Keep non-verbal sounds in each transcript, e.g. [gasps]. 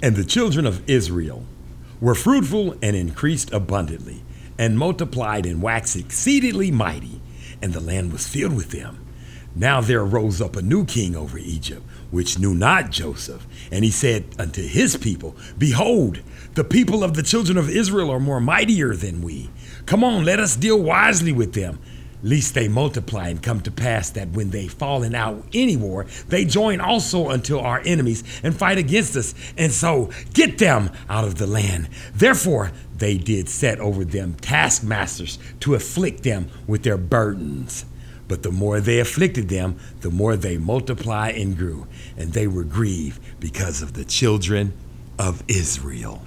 And the children of Israel were fruitful and increased abundantly, and multiplied and waxed exceedingly mighty, and the land was filled with them. Now there arose up a new king over Egypt, which knew not Joseph. And he said unto his people, Behold, the people of the children of Israel are more mightier than we. Come on, let us deal wisely with them, lest they multiply and come to pass that when they fallen out any war, they join also unto our enemies and fight against us, and so get them out of the land. Therefore they did set over them taskmasters to afflict them with their burdens. But the more they afflicted them, the more they multiplied and grew, and they were grieved because of the children of Israel.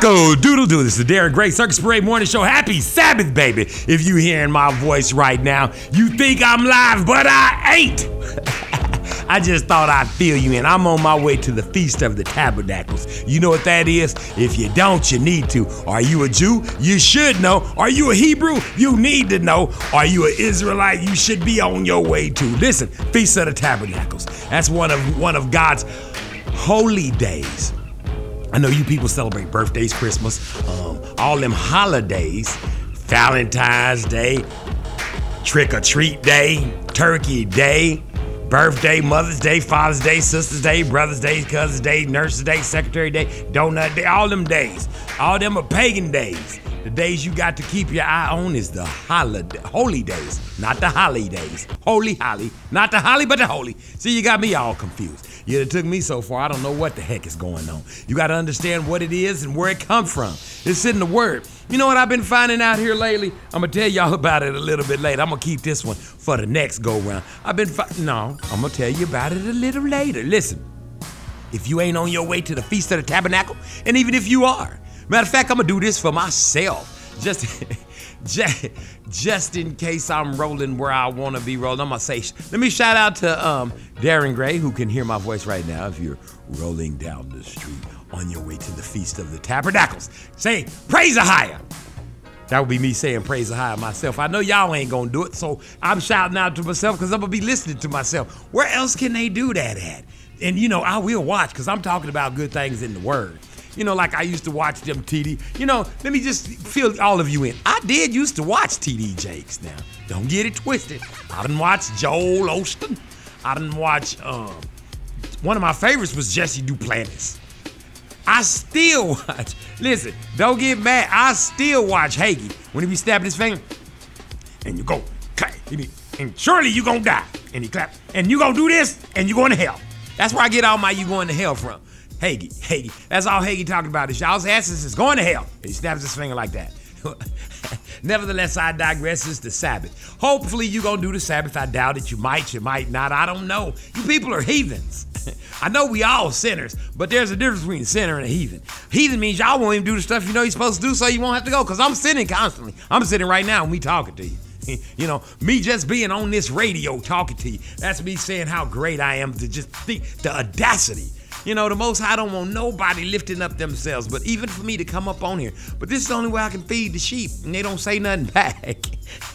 Taco Doodle Doo. This is the Darren Gray Circus Parade Morning Show. Happy Sabbath, baby. If you hearing my voice right now, you think I'm live, but I ain't. [laughs] I just thought I'd fill you in. I'm on my way to the Feast of the Tabernacles. You know what that is? If you don't, you need to. Are you a Jew? You should know. Are you a Hebrew? You need to know. Are you an Israelite? You should be on your way to. Listen, Feast of the Tabernacles. That's one of one of God's holy days. I know you people celebrate birthdays, Christmas, um, all them holidays, Valentine's Day, Trick or Treat Day, Turkey Day, Birthday, Mother's Day, Father's Day, Sister's Day, Brother's Day, Cousin's Day, Nurse's Day, Secretary Day, Donut Day, all them days. All them are pagan days. The days you got to keep your eye on is the holiday, holy days, not the holidays. Holy, holly, not the holly, but the holy. See, you got me all confused. It took me so far, I don't know what the heck is going on. You got to understand what it is and where it come from. It's in the word. You know what I've been finding out here lately? I'm gonna tell y'all about it a little bit later. I'm gonna keep this one for the next go round. I've been fi- no, I'm gonna tell you about it a little later. Listen, if you ain't on your way to the feast of the tabernacle, and even if you are, matter of fact, I'm gonna do this for myself. Just [laughs] just, just in case I'm rolling where I want to be rolling, I'm gonna say, let me shout out to um, Darren Gray, who can hear my voice right now. If you're rolling down the street on your way to the Feast of the Tabernacles, say, praise the higher. That would be me saying praise the higher myself. I know y'all ain't gonna do it, so I'm shouting out to myself because I'm gonna be listening to myself. Where else can they do that at? And you know, I will watch because I'm talking about good things in the Word. You know, like I used to watch them TD. You know, let me just fill all of you in. I did used to watch TD Jakes now. Don't get it twisted. I didn't watch Joel Osteen. I didn't watch, um, one of my favorites was Jesse Duplantis. I still [laughs] watch. Listen, don't get mad. I still watch Hagee when he be stabbing his finger. And you go, clap. And surely you gonna die. And he clap. And you gonna do this, and you going to hell. That's where I get all my you going to hell from. Hagee, Hagee. That's all Hagee talking about is y'all's asses is going to hell. He snaps his finger like that. [laughs] Nevertheless, I digress. It's the Sabbath. Hopefully, you gonna do the Sabbath. I doubt it. You might, you might not. I don't know. You people are heathens. [laughs] I know we all sinners, but there's a difference between a sinner and a heathen. Heathen means y'all won't even do the stuff you know you're supposed to do, so you won't have to go. Cause I'm sinning constantly. I'm sitting right now and we talking to you. [laughs] you know, me just being on this radio talking to you, that's me saying how great I am to just think the audacity. You know, the most High don't want nobody lifting up themselves, but even for me to come up on here. But this is the only way I can feed the sheep, and they don't say nothing [laughs] back.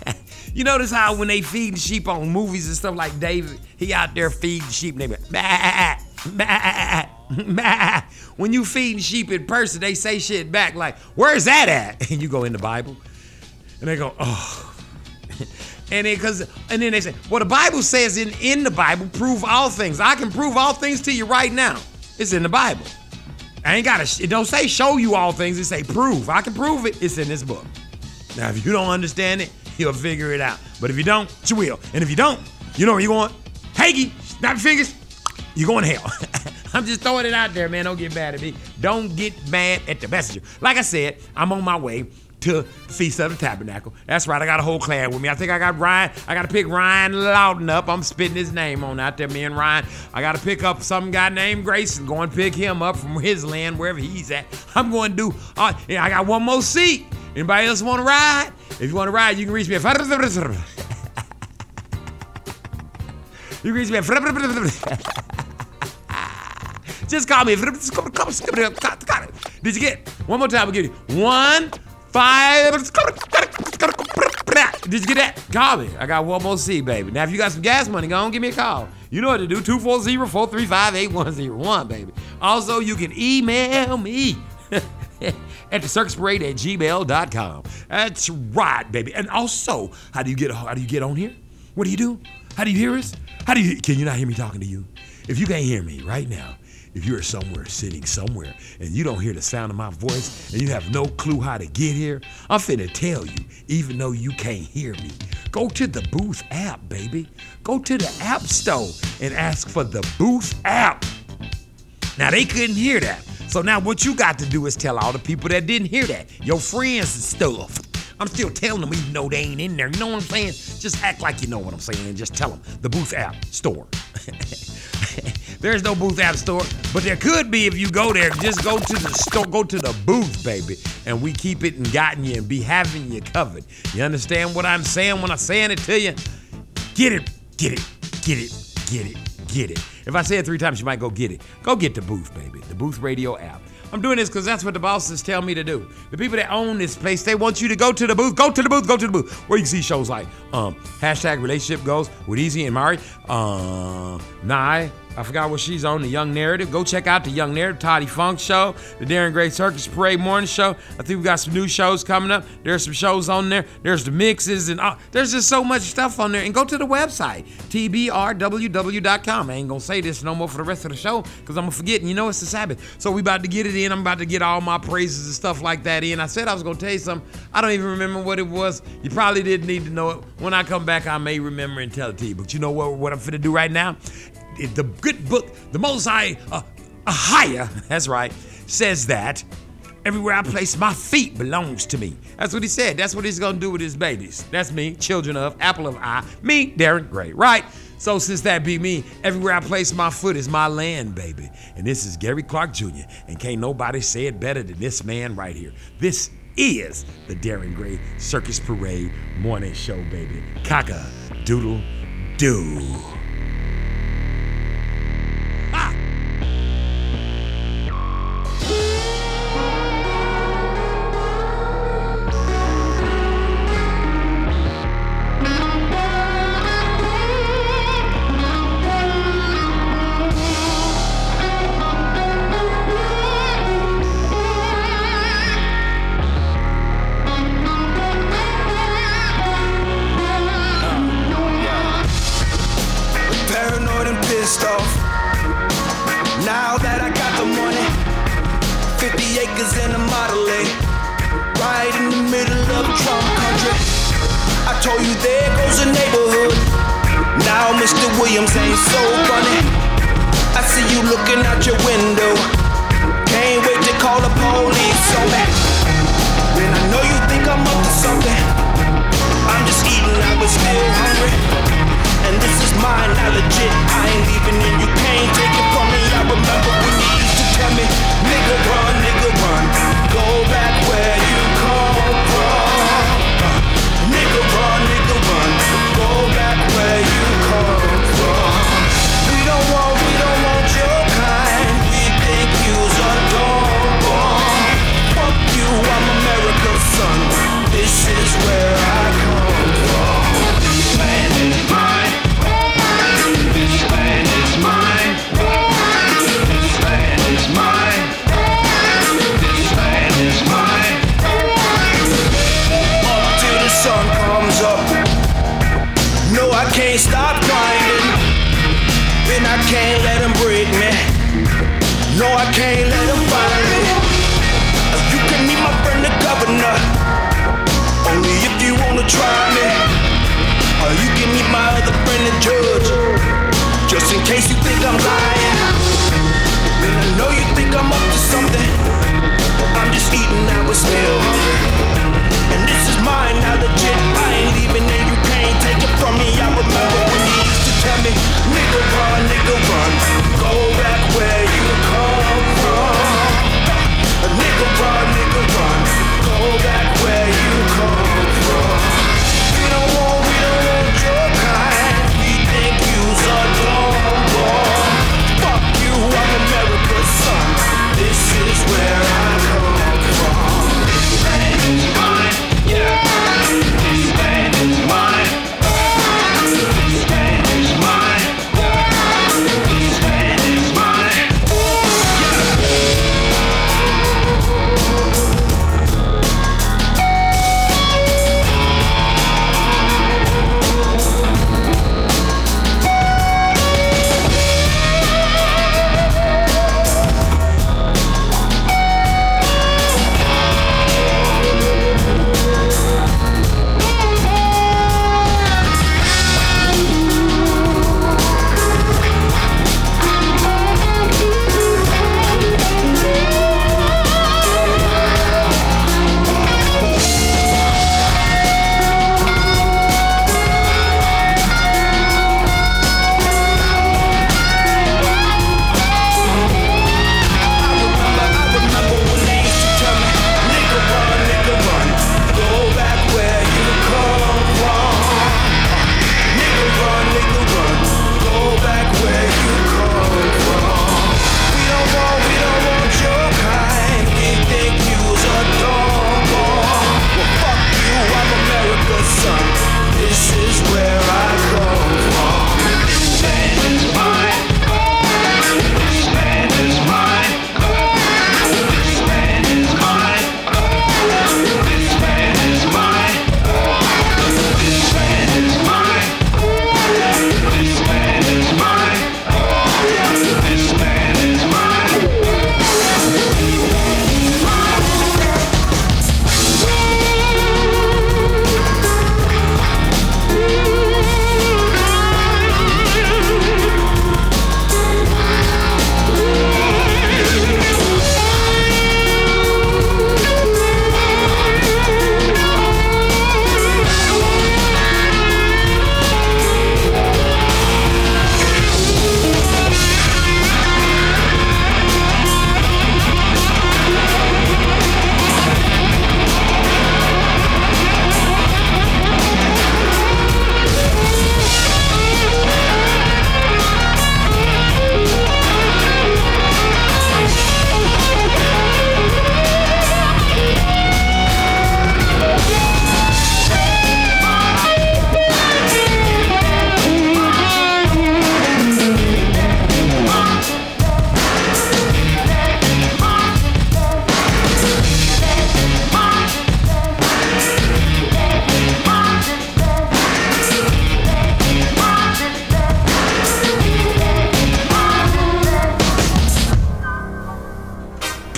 [laughs] you notice how when they feed the sheep on movies and stuff like David, he out there feeding sheep, and they be bah, bah, bah. When you feed sheep in person, they say shit back like, "Where's that at?" [laughs] And you go in the Bible, and they go, "Oh." And then, cause, and then they say, well, the Bible says in, in the Bible, prove all things. I can prove all things to you right now. It's in the Bible. I ain't gotta, it don't say show you all things, it say prove. I can prove it, it's in this book. Now, if you don't understand it, you'll figure it out. But if you don't, you will. And if you don't, you know where you're going. Hagee, snap your fingers, you're going to hell. [laughs] I'm just throwing it out there, man. Don't get mad at me. Don't get mad at the messenger. Like I said, I'm on my way to Feast of the Tabernacle. That's right, I got a whole clan with me. I think I got Ryan. I got to pick Ryan Loudon up. I'm spitting his name on out there, me and Ryan. I got to pick up some guy named Grayson, go and pick him up from his land, wherever he's at. I'm going to do, uh, I got one more seat. Anybody else want to ride? If you want to ride, you can reach me at. [laughs] You can reach me at. [laughs] Just call me. [laughs] Did you get? One more time, I'll give you. One, five. Did you get that? Call me. I got one more C, baby. Now, if you got some gas money, go on, give me a call. You know what to do. 240-435-8101, baby. Also, you can email me [laughs] at the circusparade at gmail.com. That's right, baby. And also, how do you get how do you get on here? What do you do? How do you hear us? How do you can you not hear me talking to you? If you can't hear me right now, if you're somewhere sitting somewhere and you don't hear the sound of my voice and you have no clue how to get here, I'm finna tell you, even though you can't hear me, go to the Booth app, baby. Go to the App Store and ask for the Booth app. Now, they couldn't hear that. So now what you got to do is tell all the people that didn't hear that, your friends and stuff. I'm still telling them even though they ain't in there. You know what I'm saying? Just act like you know what I'm saying. And just tell them the Booth app store. [laughs] There's no Booth App Store, but there could be if you go there. Just go to the store, go to the booth, baby, and we keep it and gotten you and be having you covered. You understand what I'm saying when I'm saying it to you? Get it, get it, get it, get it, get it. If I say it three times, you might go get it. Go get the booth, baby, the Booth Radio app. I'm doing this because that's what the bosses tell me to do. The people that own this place, they want you to go to the booth, go to the booth, go to the booth, where you can see shows like um, hashtag relationship goals with Easy and Mari, uh, Nye, I forgot what she's on, the Young Narrative. Go check out the Young Narrative, Toddy Funk Show, the Darren Gray Circus Parade Morning Show. I think we got some new shows coming up. There's some shows on there. There's the mixes and all. There's just so much stuff on there. And go to the website, tbrww.com. I ain't gonna say this no more for the rest of the show because I'm gonna forget. And you know it's the Sabbath. So we about to get it in. I'm about to get all my praises and stuff like that in. I said I was gonna tell you something. I don't even remember what it was. You probably didn't need to know it. When I come back, I may remember and tell it to you. But you know what, what I'm finna do right now? The good book, the Most High, uh, [laughs] that's right, says that everywhere I place my feet belongs to me. That's what he said. That's what he's gonna do with his babies. That's me, children of, apple of eye, me, Darren Gray, right? So since that be me, everywhere I place my foot is my land, baby. And this is Gary Clark Jr. And can't nobody say it better than this man right here. This is the Darren Gray Circus Parade Morning Show, baby. Kaka doodle doo.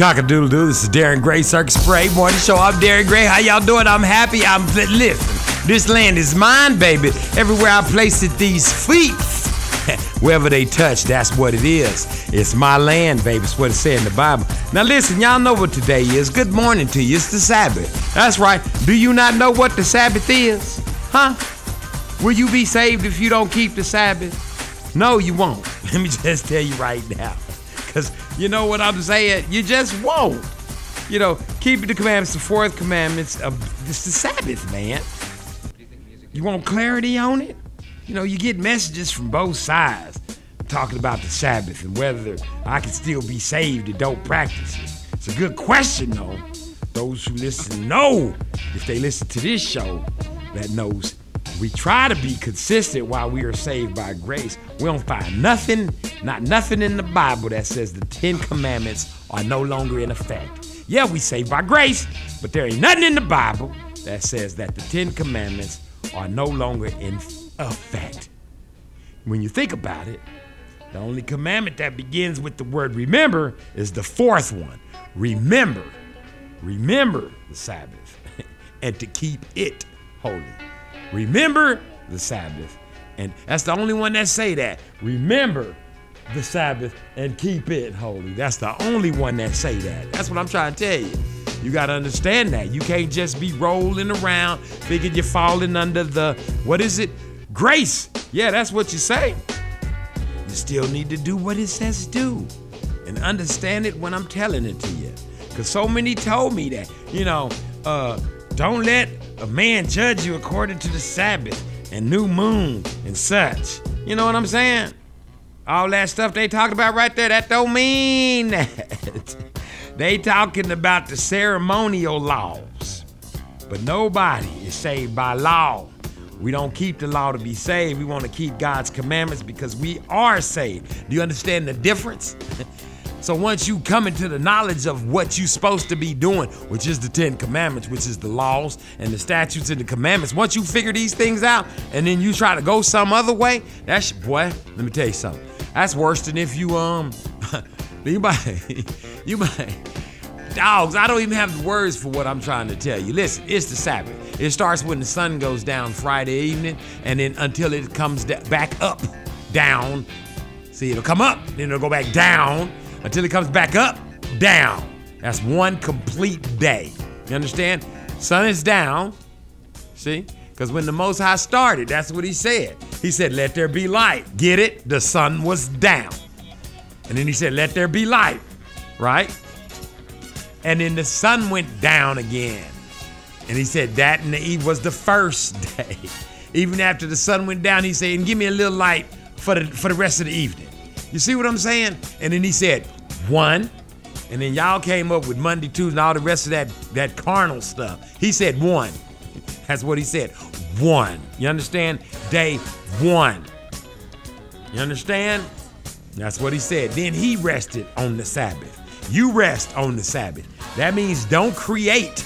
Cockadoodle doo. This is Darren Gray, Circus Parade Morning Show. I'm Darren Gray. How y'all doing? I'm happy. I'm listen. This land is mine, baby. Everywhere I place it, these feet. [laughs] Wherever they touch, that's what it is. It's my land, baby. It's what it said in the Bible. Now listen, y'all know what today is. Good morning to you. It's the Sabbath. That's right. Do you not know what the Sabbath is? Huh? Will you be saved if you don't keep the Sabbath? No, you won't. [laughs] Let me just tell you right now. You know what I'm saying? You just won't. You know, keeping the commandments, the fourth commandments of it's the Sabbath, man. You want clarity on it? You know, you get messages from both sides talking about the Sabbath and whether I can still be saved and don't practice it. It's a good question, though. Those who listen know if they listen to this show that knows we try to be consistent while we are saved by grace. We don't find nothing, not nothing in the Bible that says the Ten Commandments are no longer in effect. Yeah, we saved by grace, but there ain't nothing in the Bible that says that the Ten Commandments are no longer in effect. When you think about it, the only commandment that begins with the word remember is the fourth one. Remember, remember the Sabbath [laughs] and to keep it holy. Remember the Sabbath. And that's the only one that say that. Remember the Sabbath and keep it holy. That's the only one that say that. That's what I'm trying to tell you. You got to understand that. You can't just be rolling around thinking you're falling under the, what is it? Grace. Yeah, that's what you say. You still need to do what it says do and understand it when I'm telling it to you. Because so many told me that, you know, uh, don't let a man judge you according to the Sabbath and new moon and such. You know what I'm saying? All that stuff they talking about right there, that don't mean that. [laughs] they talking about the ceremonial laws. But nobody is saved by law. We don't keep the law to be saved. We want to keep God's commandments because we are saved. Do you understand the difference? [laughs] So once you come into the knowledge of what you're supposed to be doing, which is the Ten Commandments, which is the laws and the statutes and the commandments, once you figure these things out and then you try to go some other way, that's boy, let me tell you something. That's worse than if you um [laughs] you might [laughs] you might dogs, I don't even have words for what I'm trying to tell you. Listen, it's the Sabbath. It starts when the sun goes down Friday evening and then until it comes back up, down. See, it'll come up, then it'll go back down until it comes back up, down. That's one complete day. You understand? Sun is down. See? Because when the Most High started, that's what he said. He said, Let there be light. Get it? The sun was down. And then he said, Let there be light. Right? And then the sun went down again. And he said, That and the eve was the first [laughs] day. Even after the sun went down, he said, And give me a little light for the, for the rest of the evening. You see what I'm saying? And then he said, one. And then y'all came up with Monday, Tuesday, and all the rest of that, that carnal stuff. He said one. That's what he said. One. You understand? Day one. You understand? That's what he said. Then he rested on the Sabbath. You rest on the Sabbath. That means don't create.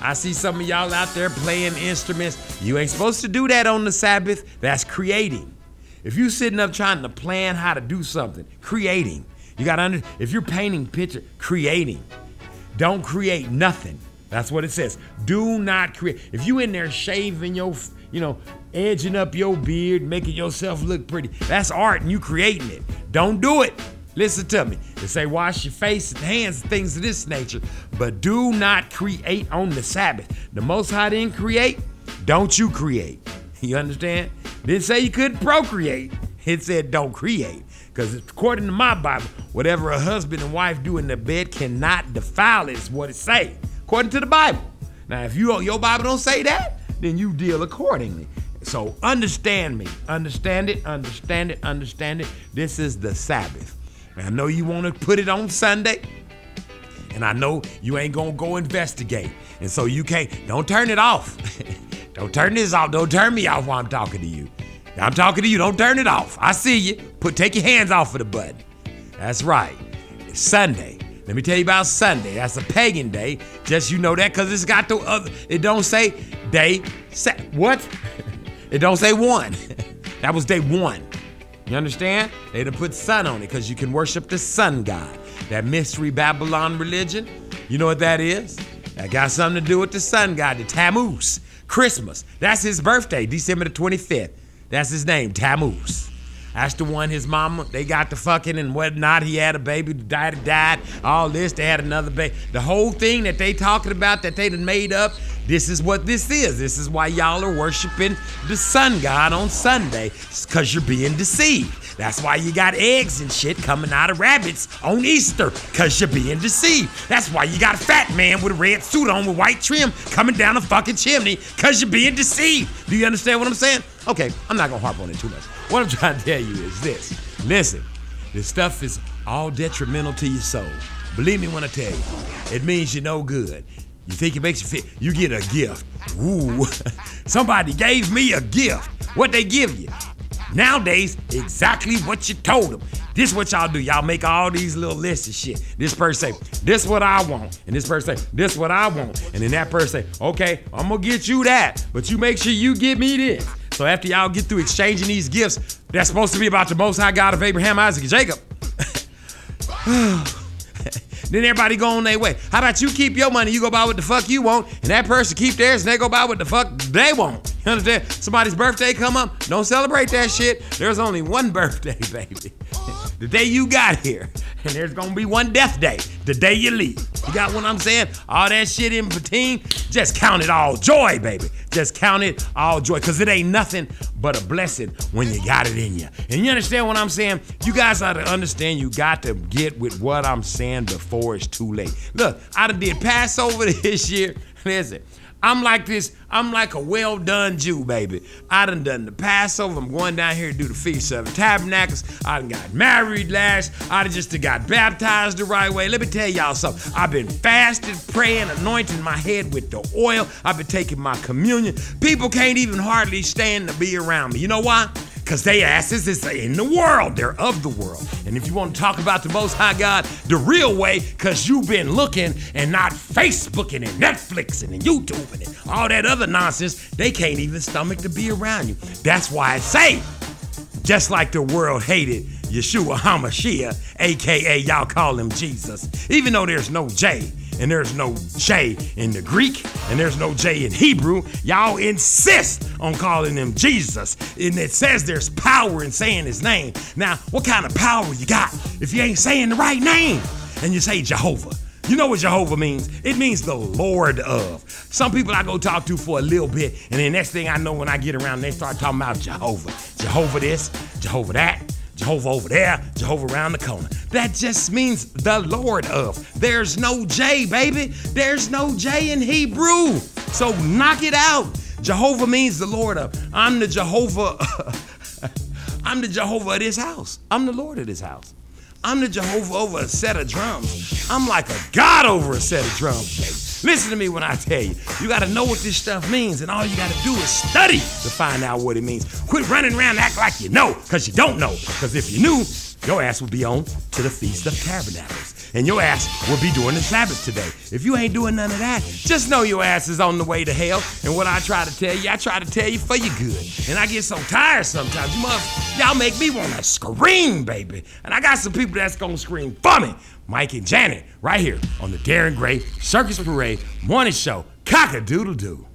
I see some of y'all out there playing instruments. You ain't supposed to do that on the Sabbath. That's creating. If you sitting up trying to plan how to do something, creating. You got to under if you're painting picture, creating. Don't create nothing. That's what it says. Do not create. If you in there shaving your, you know, edging up your beard, making yourself look pretty, that's art and you creating it. Don't do it. Listen to me. They say wash your face and hands and things of this nature, but do not create on the Sabbath. The Most High didn't create. Don't you create. [laughs] You understand? Didn't say you couldn't procreate. It said don't create. Because according to my Bible, whatever a husband and wife do in the bed cannot defile it, is what it say. According to the Bible. Now, if you your Bible don't say that, then you deal accordingly. So understand me. Understand it, understand it, understand it. This is the Sabbath. I know you want to put it on Sunday. And I know you ain't gonna go investigate. And so you can't, don't turn it off. [laughs] don't turn this off. Don't turn me off while I'm talking to you. I'm talking to you. Don't turn it off. I see you. Put take your hands off of the button. That's right. It's Sunday. Let me tell you about Sunday. That's a pagan day. Just you know that because it's got the other. It don't say day. Say, what? [laughs] it don't say one. [laughs] that was day one. You understand? They done put sun on it because you can worship the sun god. that mystery Babylon religion. You know what that is? That got something to do with the sun god, the Tammuz. Christmas. That's his birthday, December the 25th. That's his name, Tammuz. That's the one his mama, they got the fucking and whatnot. He had a baby, died, died, all this. They had another baby. The whole thing that they talking about that they done made up, this is what this is. This is why y'all are worshiping the sun god on Sunday. It's because you're being deceived. That's why you got eggs and shit coming out of rabbits on Easter, because you're being deceived. That's why you got a fat man with a red suit on with white trim coming down a fucking chimney, because you're being deceived. Do you understand what I'm saying? Okay, I'm not gonna harp on it too much. What I'm trying to tell you is this listen, this stuff is all detrimental to your soul. Believe me when I tell you, it means you're no good. You think it makes you feel, you get a gift. Ooh, [laughs] somebody gave me a gift. What they give you? Nowadays, exactly what you told them. This what y'all do. Y'all make all these little lists of shit. This person say, this what I want. And this person say, this what I want. And then that person say, okay, I'm gonna get you that. But you make sure you give me this. So after y'all get through exchanging these gifts, that's supposed to be about the most high God of Abraham, Isaac, and Jacob. [sighs] then everybody go on their way. How about you keep your money, you go buy what the fuck you want, and that person keep theirs and they go buy what the fuck they want. You understand? Somebody's birthday come up, don't celebrate that shit. There's only one [laughs] birthday, baby. The day you got here. And there's gonna be one death day, the day you leave. You got what I'm saying? All that shit in between, just count it all joy, baby. Just count it all joy, because it ain't nothing but a blessing when you got it in you. And you understand what I'm saying? You guys ought to understand you got to get with what I'm saying before it's too late. Look, I done did Passover [laughs] this year. Listen, I'm like this, I'm like a well done Jew, baby. I done done the Passover. I'm going down here to do the Feast of Tabernacles. I done got married last. I done just got baptized the right way. Let me tell y'all something. I've been fasting, praying, anointing my head with the oil. I've been taking my communion. People can't even hardly stand to be around me. You know why? Because they asses is in the world. They're of the world. And if you want to talk about the Most High God the real way, because you've been looking and not Facebooking and Netflixing and YouTubing and all that other nonsense, they can't even stomach to be around you. That's why I say, just like the world hated Yeshua HaMashiach, aka y'all call him Jesus, even though there's no J and there's no J in the Greek, and there's no J in Hebrew. Y'all insist on calling him Jesus. And it says there's power in saying his name. Now, what kind of power you got if you ain't saying the right name? And you say Jehovah. You know what Jehovah means? It means the Lord of. Some people I go talk to for a little bit, and the next thing I know, when I get around, they start talking about Jehovah. Jehovah this, Jehovah that. Jehovah over there, Jehovah around the corner. That just means the Lord of. There's no J, baby. There's no J in Hebrew. So knock it out. Jehovah means the Lord of. I'm the Jehovah. [laughs] I'm the Jehovah of this house. I'm the Lord of this house. I'm the Jehovah over a set of drums. I'm like a God over a set of drums. Listen to me when I tell you. You got to know what this stuff means, and all you got to do is study to find out what it means. Quit running around act like you know, because you don't know. Because if you knew, your ass would be on to the Feast of Tabernacles. And your ass will be doing the Sabbath today. If you ain't doing none of that, just know your ass is on the way to hell. And what I try to tell you, I try to tell you for your good. And I get so tired sometimes. You must, y'all make me want to scream, baby. And I got some people that's gonna scream for me. Mike and Janet, right here on the Darren Gray Circus Parade Morning Show. Cock a doodle doo.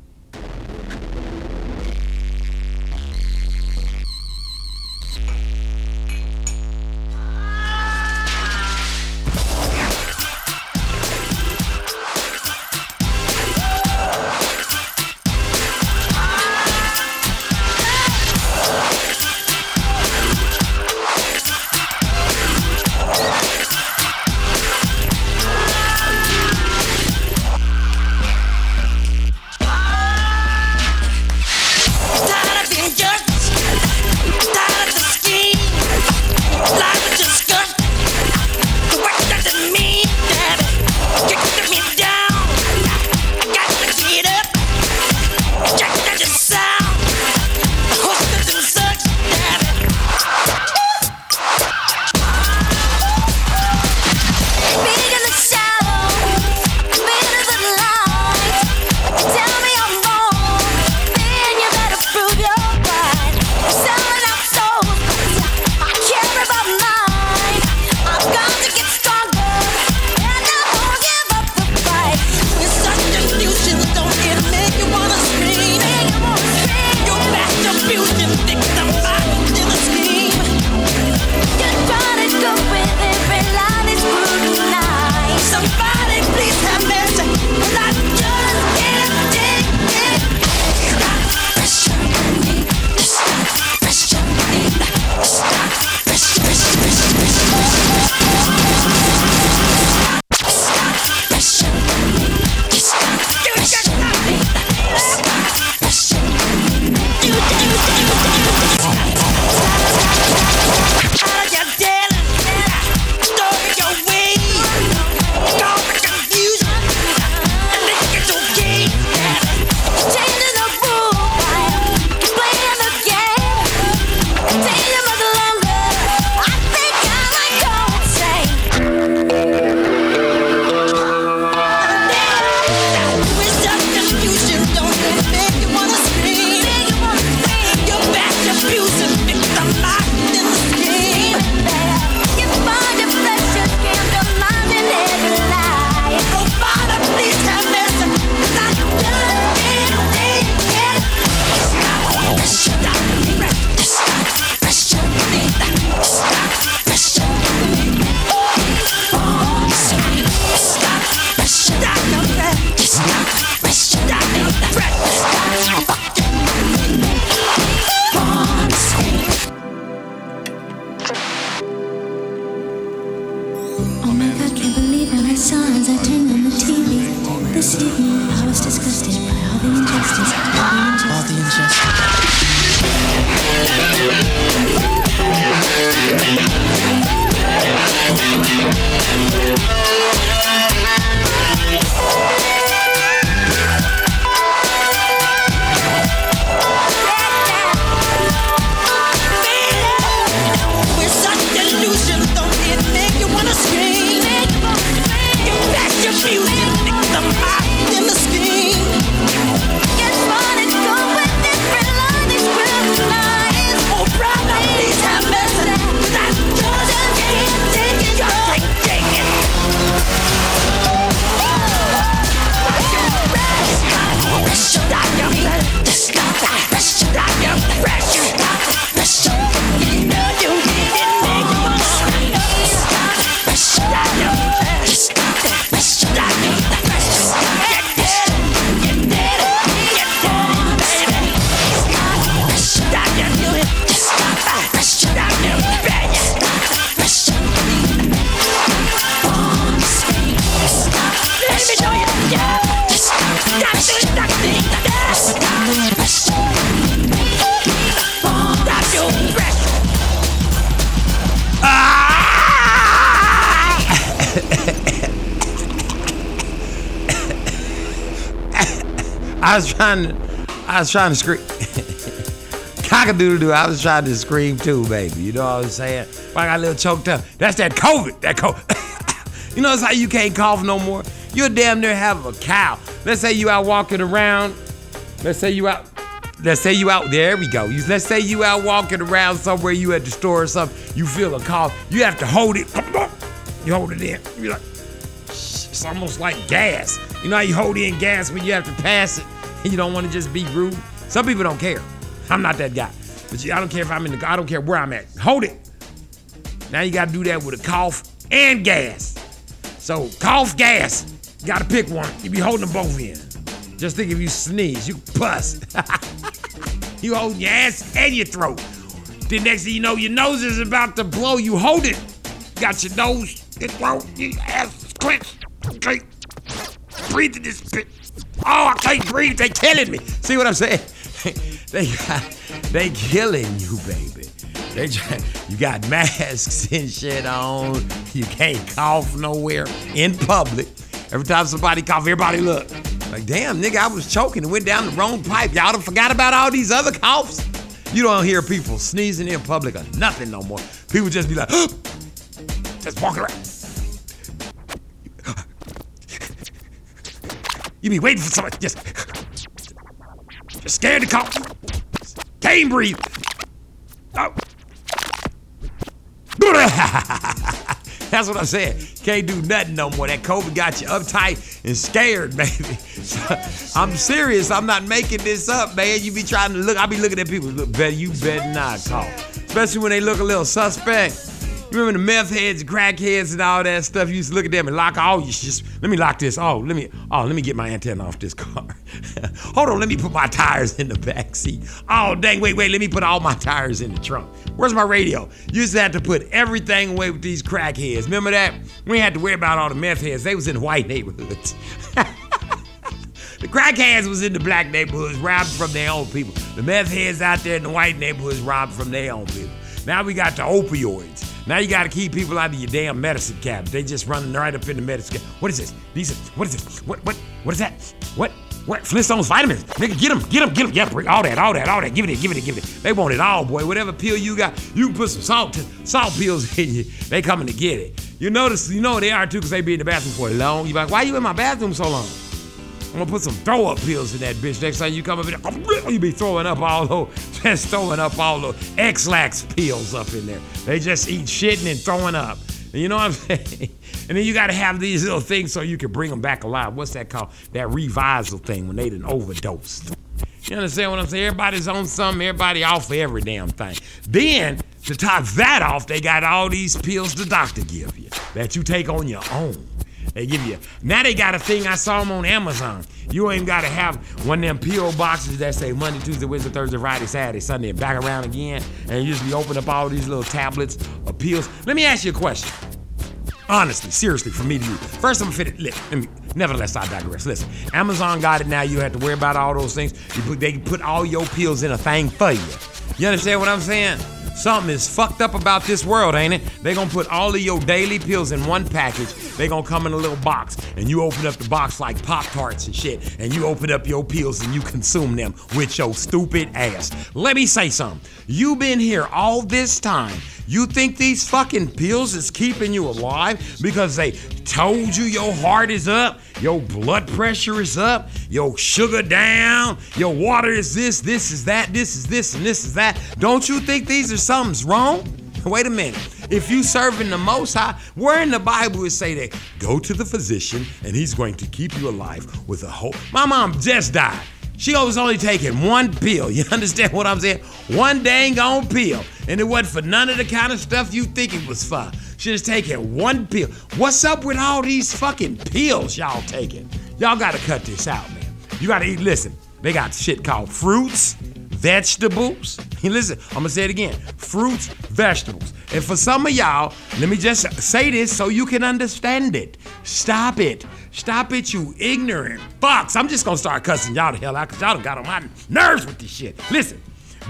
I was trying to, I was trying to scream. [laughs] Cockadoodle doo, I was trying to scream too, baby. You know what I'm saying? But I got a little choked up. That's that COVID. That COVID. [coughs] you know, it's how you can't cough no more. You'll damn near have a cow. Let's say you out walking around. Let's say you out. Let's say you out. There we go. Let's say you out walking around somewhere. You at the store or something. You feel a cough. You have to hold it. You hold it in. You're like. It's almost like gas. You know how you hold in gas when you have to pass it [laughs] you don't want to just be rude? Some people don't care. I'm not that guy. But I don't care if I'm in the I don't care where I'm at. Hold it. Now you gotta do that with a cough and gas. So cough, gas. You gotta pick one. You be holding them both in. Just think if you sneeze, you puss. [laughs] you hold your ass and your throat. The next thing you know, your nose is about to blow. You hold it. Got your nose, your throat, your ass clenched. Okay. Breathe in this bitch. Oh, I can't breathe. They killing me. See what I'm saying? [laughs] they got, they killing you, baby. They try, you got [laughs] masks and shit on. You can't cough nowhere in public. Every time somebody cough, everybody look. Like, damn, nigga, I was choking and went down the wrong pipe. Y'all done forgot about all these other coughs. You don't hear people sneezing in public or nothing no more. People just be like, [gasps] just walking around. You be waiting for somebody just, scared to cough. Can't breathe. Oh. [laughs] That's what I'm saying. Can't do nothing no more. That COVID got you uptight and scared, [laughs] baby. I'm serious. I'm not making this up, man. You be trying to look. I be looking at people. Look, better you better not cough. Especially when they look a little suspect. Remember the meth heads, crack heads, and all that stuff? You used to look at them and lock. Oh, you just let me lock this. Oh, let me. Oh, let me get my antenna off this car. [laughs] Hold on, let me put my tires in the back seat. Oh, dang, wait, wait. Let me put all my tires in the trunk. Where's my radio? You used to have to put everything away with these crackheads. Remember that? We had to worry about all the meth heads. They was in the white neighborhoods. [laughs] The crackheads was in the black neighborhoods, robbed from their own people. The meth heads out there in the white neighborhoods robbed from their own people. Now we got the opioids. Now you got to keep people out of your damn medicine cabinet. They just running right up in the medicine cabinet. What is this? These are, what is this? What what what is that? What what Flintstones vitamins? Nigga, get them, get them, get them. Yeah, bring all that, all that, all that. Give it, give it, give it. They want it all, boy. Whatever pill you got, you can put some salt salt pills [laughs] in you. They coming to get it. You notice, you know they are too, cause they be in the bathroom for long. You like, why you in my bathroom so long? I'm gonna put some throw up pills in that bitch. Next time you come up in there, you be throwing up all those, [laughs] just throwing up all those Ex-Lax pills up in there. They just eat shitting and throwing up. You know what I'm [laughs] saying? And then you gotta have these little things so you can bring them back alive. What's that called? That revisal thing when they done overdosed. You understand what I'm saying? Everybody's on something, everybody off for every damn thing. Then, to top that off, they got all these pills the doctor give you that you take on your own. They give you. Now they got a thing I saw them on Amazon. You ain't gotta have one of them PO boxes that say Monday, Tuesday, Wednesday, Thursday, Friday, Saturday, Sunday, and back around again, and you just be opening up all these little tablets of pills. Let me ask you a question. Honestly, seriously, from me to you. First, I'm fit it. Me Nevertheless, I digress. Listen, Amazon got it now. You have to worry about all those things. You put, they put all your pills in a thing for you. You understand what I'm saying? Something is fucked up about this world, ain't it? They gonna put all of your daily pills in one package. They gonna come in a little box, and you open up the box like Pop Tarts and shit, and you open up your pills and you consume them with your stupid ass. Let me say something. You been here all this time. You think these fucking pills is keeping you alive because they told you your heart is up, your blood pressure is up, your sugar down, your water is this, this is that, this is this, and this is that. Don't you think these are something's wrong? [laughs] Wait a minute. If you serving the Most High, where in the Bible it say that go to the physician and he's going to keep you alive with a hope. My mom just died. She was only taking one pill. [laughs] You understand what I'm saying? One dang on pill. And it wasn't for none of the kind of stuff you think it was for. She was taking one pill. What's up with all these fucking pills y'all taking? Y'all gotta cut this out, man. You gotta eat, listen, they got shit called fruits, vegetables. [laughs] Listen, I'm gonna say it again fruits, vegetables. And for some of y'all, let me just say this so you can understand it. Stop it. Stop it, you ignorant fucks. I'm just gonna start cussing y'all the hell out because y'all done got on my nerves with this shit. Listen,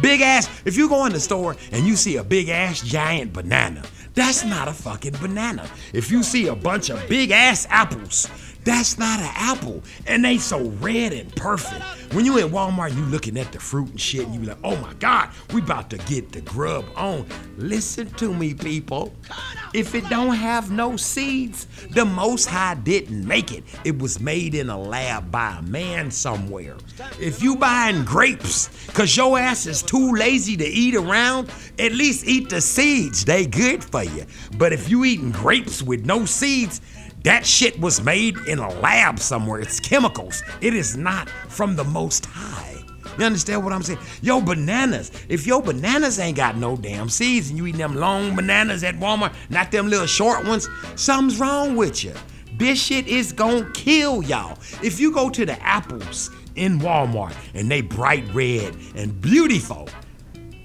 big ass, if you go in the store and you see a big ass giant banana, that's not a fucking banana. If you see a bunch of big ass apples, that's not an apple. And they so red and perfect. When you in Walmart, you looking at the fruit and shit, and you be like, oh my God, we about to get the grub on. Listen to me, people. If it don't have no seeds, the Most High didn't make it. It was made in a lab by a man somewhere. If you buying grapes, cause your ass is too lazy to eat around, at least eat the seeds. They good for you. But if you eating grapes with no seeds, that shit was made in a lab somewhere. It's chemicals. It is not from the Most High. You understand what I'm saying? Yo, bananas. If your bananas ain't got no damn seeds and you eating them long bananas at Walmart, not them little short ones, something's wrong with you. This shit is gonna kill y'all. If you go to the apples in Walmart and they bright red and beautiful,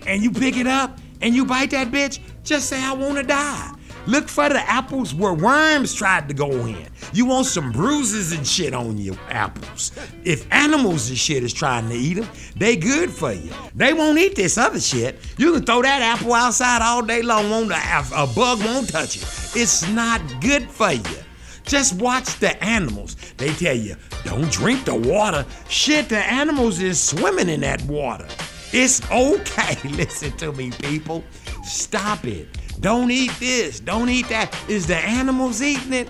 and you pick it up and you bite that bitch, just say, I wanna die. Look for the apples where worms tried to go in. You want some bruises and shit on your apples. If animals and shit is trying to eat them, they good for you. They won't eat this other shit. You can throw that apple outside all day long, won't a, a bug won't touch it. It's not good for you. Just watch the animals. They tell you, don't drink the water. Shit, the animals is swimming in that water. It's okay. [laughs] Listen to me, people. Stop it. Don't eat this. Don't eat that. Is the animals eating it?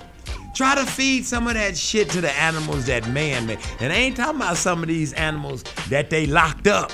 Try to feed some of that shit to the animals that man made. And I ain't talking about some of these animals that they locked up.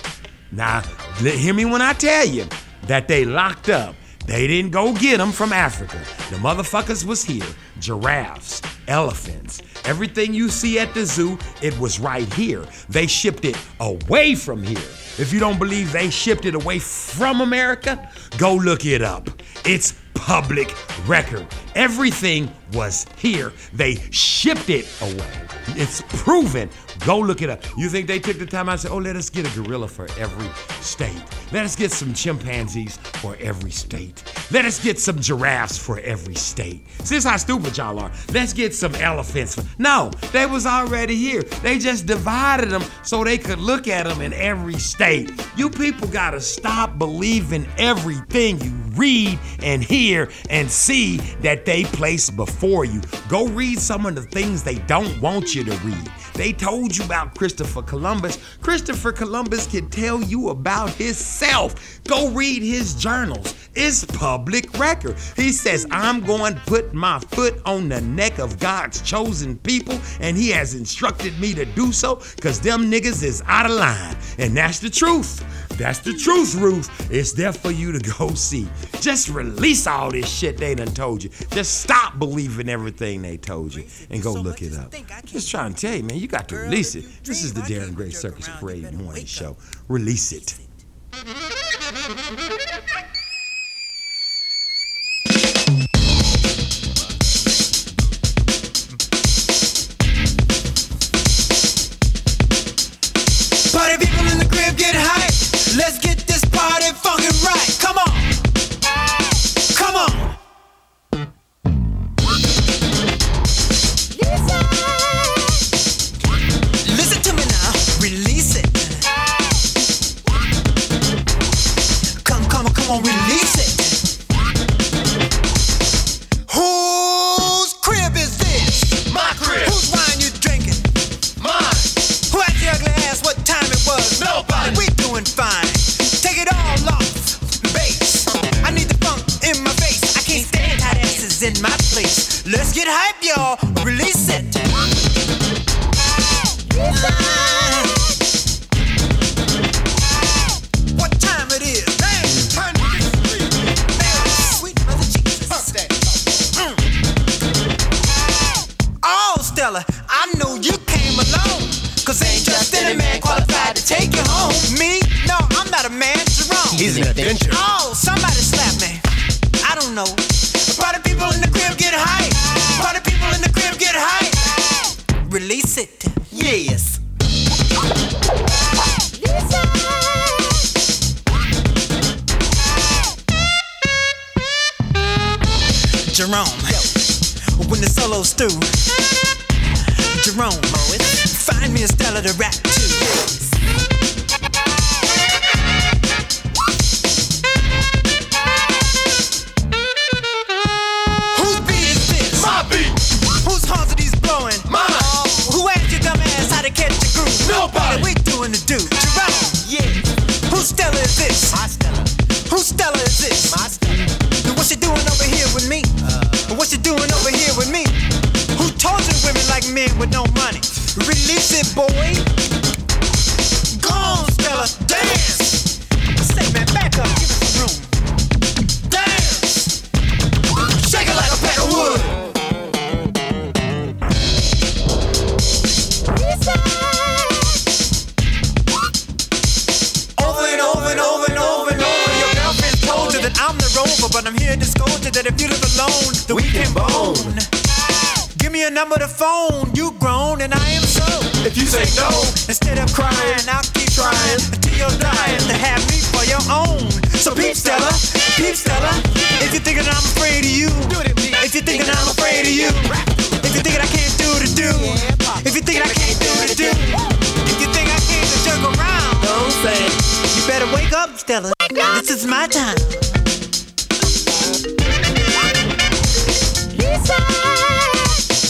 Now, hear me when I tell you that they locked up. They didn't go get them from Africa. The motherfuckers was here. Giraffes, elephants, everything you see at the zoo, it was right here. They shipped it away from here. If you don't believe they shipped it away from America, go look it up. It's public record. Everything was here. They shipped it away. It's proven. Go look it up. You think they took the time out and said, oh, let us get a gorilla for every state. Let us get some chimpanzees for every state. Let us get some giraffes for every state. This how stupid y'all are. Let's get some elephants. No, they was already here. They just divided them so they could look at them in every state. You people gotta stop believing everything you read and hear and see that they place before you. Go read some of the things they don't want you to read. They told you about Christopher Columbus. Christopher Columbus can tell you about himself. Go read his journals. It's public record. He says, I'm going to put my foot on the neck of God's chosen people, and he has instructed me to do so because them niggas is out of line. And that's the truth. That's the truth, Ruth. It's there for you to go see. Just release all this shit they done told you. Just stop believing everything they told you and go look it up. Just trying to tell you, man, you got to release it. This is the Darren Gray Circus Parade Morning Show. Release it. [laughs] better wake up, Stella. This is my time.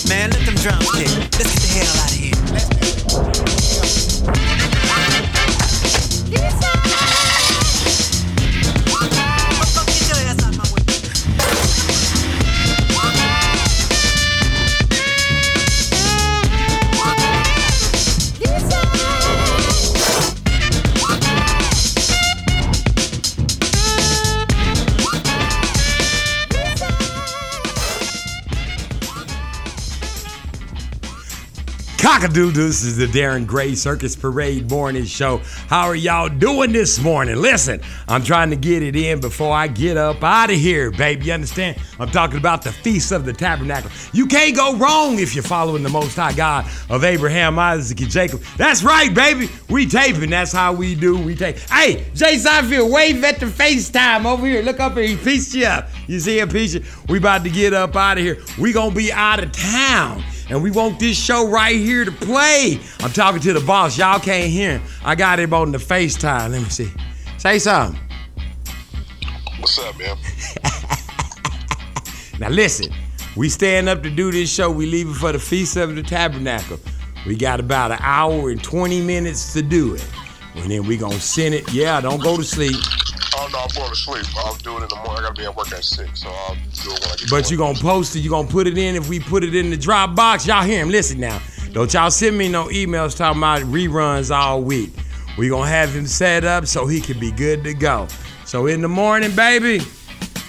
Man, let them drums kick. Let's get the hell out of here. Motherfucker, This is the Darren Gray Circus Parade Morning Show. How are y'all doing this morning? Listen, I'm trying to get it in before I get up out of here, baby. You understand? I'm talking about the Feast of the Tabernacle. You can't go wrong if you're following the Most High God of Abraham, Isaac, and Jacob. That's right, baby. We taping. That's how we do. We tape. Hey, Jay Seinfeld, wave at the FaceTime over here. Look up here. He pieced you up. You see him piece? We about to get up out of here. We gonna be out of town and we want this show right here to play. I'm talking to the boss. Y'all can't hear him. I got him on the FaceTime. Let me see. Say something. what's up, man? [laughs] Now listen, we stand up to do this show. We leaving for the Feast of the Tabernacle. We got about an hour and 20 minutes to do it. And then we gonna send it. Yeah, don't go to sleep. Oh no, I'm going to sleep. I'll do it in the morning. I gotta be at work at six, so I'll do it when I get. But you gonna post it, you gonna put it in if we put it in the Dropbox. Y'all hear him. Listen now. Don't y'all send me no emails talking about reruns all week. We gonna have him set up so he can be good to go. So in the morning, baby,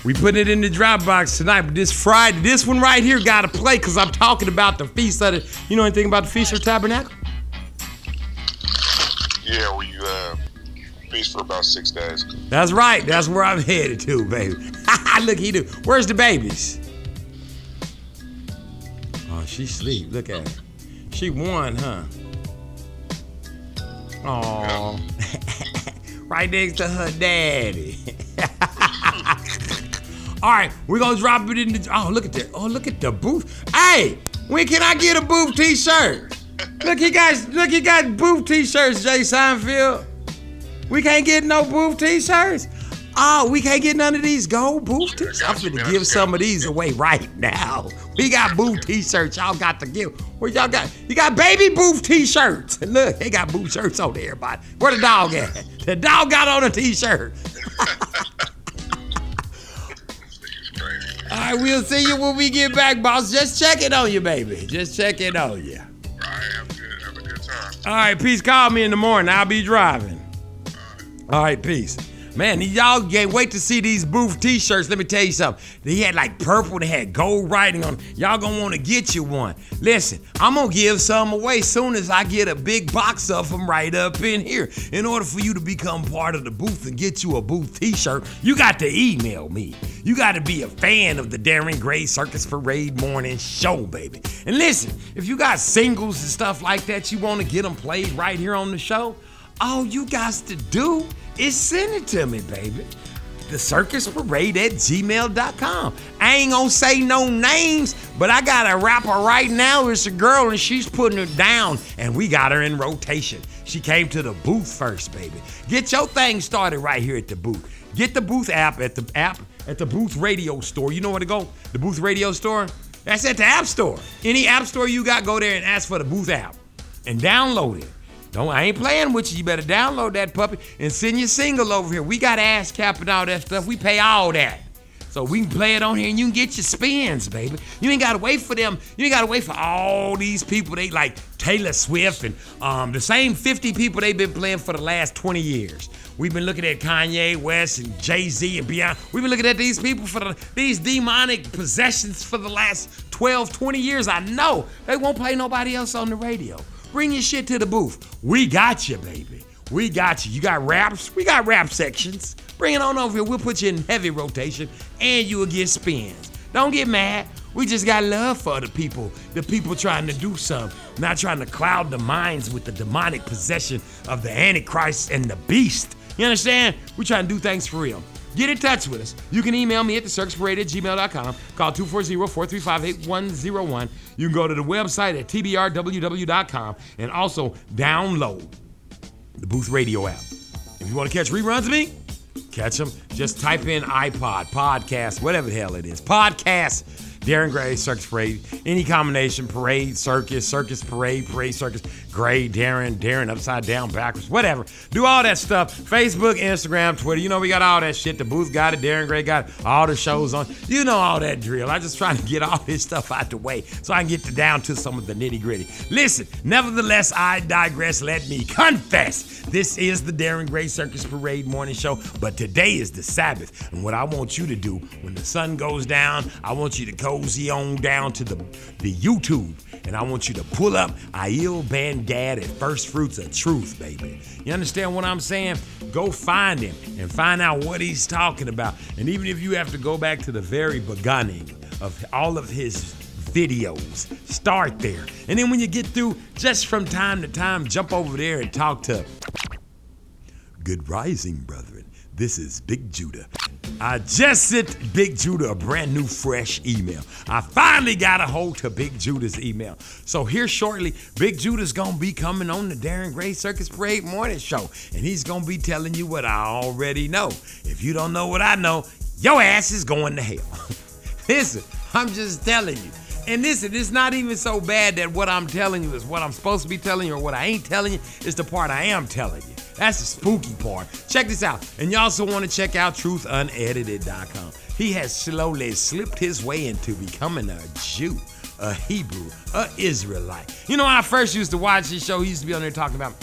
we put it in the Dropbox tonight. But this Friday, this one right here gotta play because I'm talking about the feast of the. You know anything about the Feast of Tabernacle? Yeah, you uh, feast for about six days. That's right. That's where I'm headed to, baby. [laughs] Look, he do. Where's the babies? Oh, she sleep. Look at her. She won, huh? Oh, [laughs] right next to her daddy. [laughs] All right, we're gonna drop it in the. Oh, look at that. Oh, look at the booth. Hey, when can I get a booth T-shirt? Look, he got look, he got booth T-shirts, Jay Seinfeld. We can't get no booth T-shirts. Oh, we can't get none of these gold booth T-shirts. I'm finna give some of these away right now. We got booth T-shirts. Y'all got to give. Where y'all got? You got baby booth T-shirts. [laughs] Look, they got booth shirts on there, everybody. Where the dog at? The dog got on a t-shirt. All right, we'll see you when we get back, boss. Just checking on you, baby. Just checking on you. All right, have a good, have a good time. All right, peace. Call me in the morning. I'll be driving. All right, peace. Man, y'all can't wait to see these booth t-shirts. Let me tell you something. They had like purple, they had gold writing on them. Y'all gonna wanna get you one. Listen, I'm gonna give some away soon as I get a big box of them right up in here. In order for you to become part of the booth and get you a booth t-shirt, you got to email me. You got to be a fan of the Darren Gray Circus Parade Morning Show, baby. And listen, if you got singles and stuff like that, you wanna get them played right here on the show, all you guys to do is send it to me, baby. The circus parade at gmail.com. I ain't gonna say no names, But I got a rapper right now. It's a girl and she's putting it down, and we got her in rotation. She came to the booth first, baby. Get your thing started right here at the booth. Get the booth app at the app at the booth radio store. You know where to go? The booth radio store. That's at the app store. Any app store you got, go there and ask for the booth app and download it. Don't I ain't playing with you. You better download that puppy and send your single over here. We got ASCAP and all that stuff. We pay all that. So we can play it on here and you can get your spins, baby. You ain't gotta wait for them. You ain't gotta wait for all these people. They like Taylor Swift and um, the same 50 people they've been playing for the last 20 years. We've been looking at Kanye West and Jay Z and Beyonce. We've been looking at these people for the, these demonic possessions for the last 12, 20 years. I know they won't play nobody else on the radio. Bring your shit to the booth. We got you, baby. We got you. You got raps? We got rap sections. Bring it on over here. We'll put you in heavy rotation and you will get spins. Don't get mad. We just got love for the people, the people trying to do something, not trying to cloud the minds with the demonic possession of the Antichrist and the beast. You understand? We trying to do things for real. Get in touch with us. You can email me at the circusparade at gmail.com. Call 240-435-8101. You can go to the website at tbrww.com and also download the Booth Radio app. If you want to catch reruns of me, catch them. Just type in iPod, podcast, whatever the hell it is. Podcast, Darren Gray, Circus Parade. Any combination, parade, circus, circus, parade, parade, circus, Gray, Darren, Darren, upside down, backwards, whatever. Do all that stuff. Facebook, Instagram, Twitter. You know, we got all that shit. The booth got it, Darren Gray got it, all the shows on. You know all that drill. I'm just trying [laughs] to get all this stuff out the way so I can get to down to some of the nitty gritty. Listen, nevertheless, I digress. Let me confess. This is the Darren Gray Circus Parade morning show, but today is the Sabbath. And what I want you to do when the sun goes down, I want you to cozy on down to the, the YouTube and I want you to pull up Aiel Bandad at First Fruits of Truth, baby. You understand what I'm saying? Go find him and find out what he's talking about. And even if you have to go back to the very beginning of all of his videos, start there. And then when you get through, just from time to time, jump over there and talk to Good rising, brethren. This is Big Judah. I just sent Big Judah a brand new, fresh email. I finally got a hold to Big Judah's email. So here shortly, Big Judah's gonna be coming on the Darren Gray Circus Parade morning show, and he's gonna be telling you what I already know. If you don't know what I know, your ass is going to hell. [laughs] Listen, I'm just telling you. And listen, it's not even so bad that what I'm telling you is what I'm supposed to be telling you or what I ain't telling you. It's the part I am telling you. That's the spooky part. Check this out. And you also want to check out truthunedited.com. He has slowly slipped his way into becoming a Jew, a Hebrew, a Israelite. You know, when I first used to watch this show, he used to be on there talking about,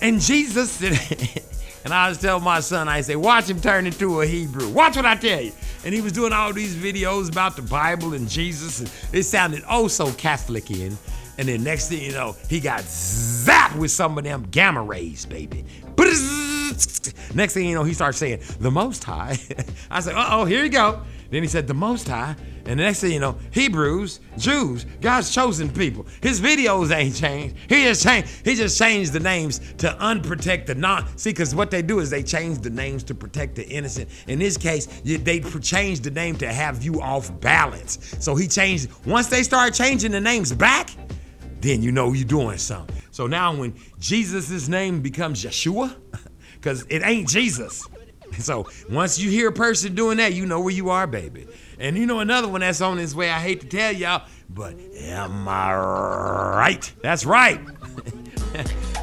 and Jesus, [laughs] and I was telling my son, I say, watch him turn into a Hebrew. Watch what I tell you. And he was doing all these videos about the Bible and Jesus, and it sounded oh so Catholic in. And then next thing you know, he got zapped with some of them gamma rays, baby. Next thing you know, he starts saying, the Most High. [laughs] I said, uh oh, here you go. Then he said, the Most High. And the next thing you know, Hebrews, Jews, God's chosen people. His videos ain't changed. He just changed. He just changed the names to unprotect the non. See, because what they do is they change the names to protect the innocent. In this case, they changed the name to have you off balance. So he changed. Once they start changing the names back, then you know you're doing something. So now when Jesus' name becomes Yeshua, [laughs] because it ain't Jesus. [laughs] So once you hear a person doing that, you know where you are, baby. And you know another one that's on his way, I hate to tell y'all, but am I right? That's right. [laughs]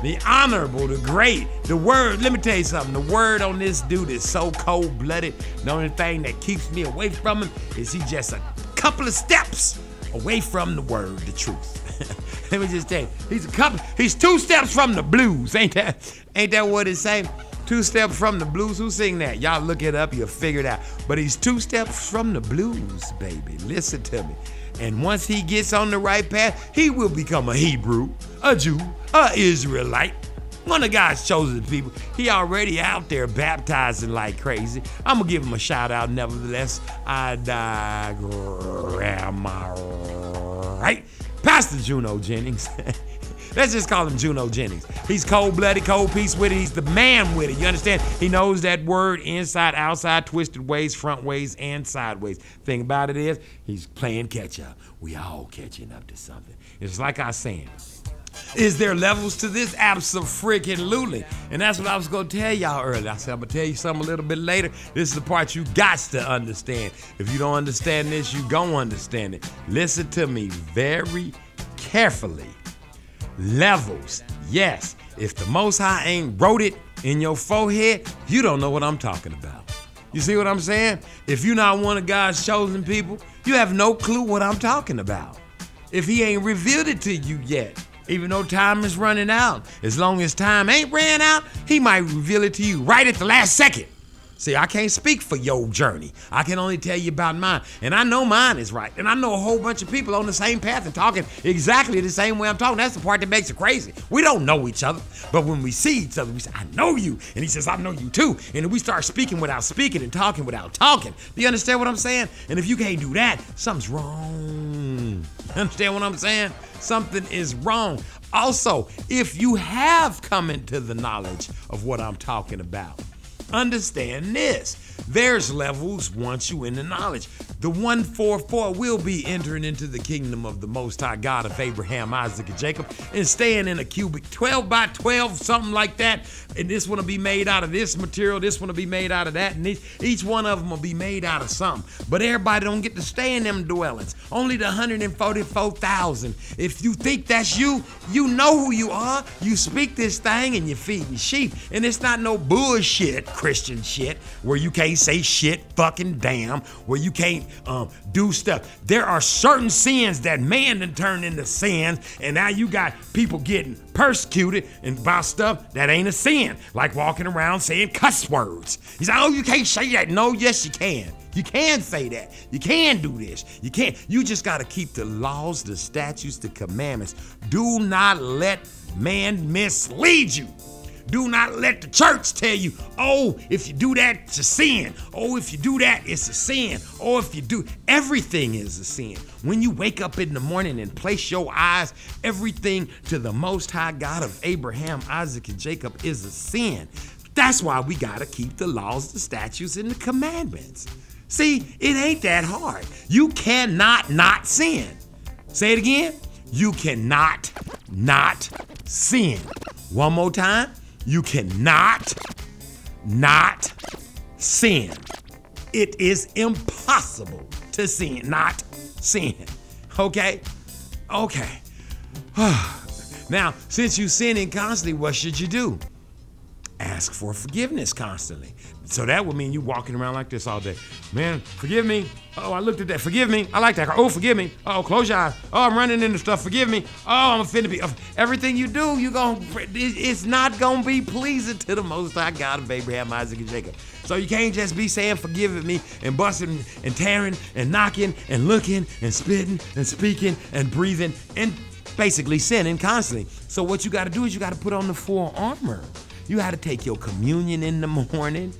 the honorable, the great, the word. Let me tell you something. The word on this dude is so cold blooded. The only thing that keeps me away from him is he just a couple of steps away from the word, the truth. [laughs] Let me just tell you, he's a couple, he's two steps from the blues. Ain't that, ain't that what it say? Two steps from the blues. Who sing that? Y'all look it up, you'll figure it out. But he's two steps from the blues, baby. Listen to me. And once he gets on the right path, he will become a Hebrew, a Jew, a Israelite. One of God's chosen people. He already out there baptizing like crazy. I'm gonna give him a shout out nevertheless. I digress. Pastor Juno Jennings. [laughs] Let's just call him Juno Jennings. He's cold blooded, cold piece with it. He's the man with it. You understand? He knows that word inside, outside, twisted ways, front ways, and sideways. Thing about it is, he's playing catch up. We all catching up to something. It's like I was saying. Is there levels to this? Absolutely. And that's what I was gonna tell y'all earlier. I said I'm gonna tell you something a little bit later. This is the part you got to understand. If you don't understand this, you gonna understand it. Listen to me very carefully. Levels. Yes. If the Most High ain't wrote it in your forehead, you don't know what I'm talking about. You see what I'm saying? If you're not one of God's chosen people, you have no clue what I'm talking about. If He ain't revealed it to you yet, even though time is running out, as long as time ain't ran out, He might reveal it to you right at the last second. See, I can't speak for your journey. I can only tell you about mine. And I know mine is right. And I know a whole bunch of people on the same path and talking exactly the same way I'm talking. That's the part that makes it crazy. We don't know each other. But when we see each other, we say, I know you. And he says, I know you too. And we start speaking without speaking and talking without talking. Do you understand what I'm saying? And if you can't do that, something's wrong. [laughs] Understand what I'm saying? Something is wrong. Also, if you have come into the knowledge of what I'm talking about, understand this. There's levels once you in the knowledge. The 144 will be entering into the kingdom of the Most High God of Abraham, Isaac, and Jacob, and staying in a cubic 12 by 12, something like that. And this one will be made out of this material, this one will be made out of that, and each, each one of them will be made out of something. But everybody don't get to stay in them dwellings. Only the 144,000. If you think that's you, you know who you are. You speak this thing and you're feeding sheep. And it's not no bullshit Christian shit where you can't say shit, fucking damn, where you can't um, do stuff. There are certain sins that man done turned into sins, and now you got people getting persecuted and by stuff that ain't a sin, like walking around saying cuss words. He's like, oh, you can't say that. No, yes, you can. You can say that. You can do this. You can't. You just got to keep the laws, the statutes, the commandments. Do not let man mislead you. Do not let the church tell you, oh, if you do that, it's a sin. Oh, if you do that, it's a sin. Oh, if you do, everything is a sin. When you wake up in the morning and place your eyes, everything to the Most High God of Abraham, Isaac, and Jacob is a sin. That's why we got to keep the laws, the statutes, and the commandments. See, it ain't that hard. You cannot not sin. Say it again. You cannot not sin. One more time. You cannot not sin. It is impossible to sin, not sin. Okay? Okay. [sighs] now, since you're sinning constantly, what should you do? Ask for forgiveness constantly. So that would mean you walking around like this all day. Man, forgive me. Oh, I looked at that. Forgive me. I like that car. Oh, forgive me. Oh, close your eyes. Oh, I'm running into stuff. Forgive me. Oh, I'm offended. Be everything you do, you going it's not gonna be pleasing to the Most High God of Abraham, Isaac, and Jacob. So you can't just be saying forgive me and busting and tearing and knocking and looking and spitting and speaking and breathing and basically sinning constantly. So what you got to do is you got to put on the full armor. You got to take your communion in the morning.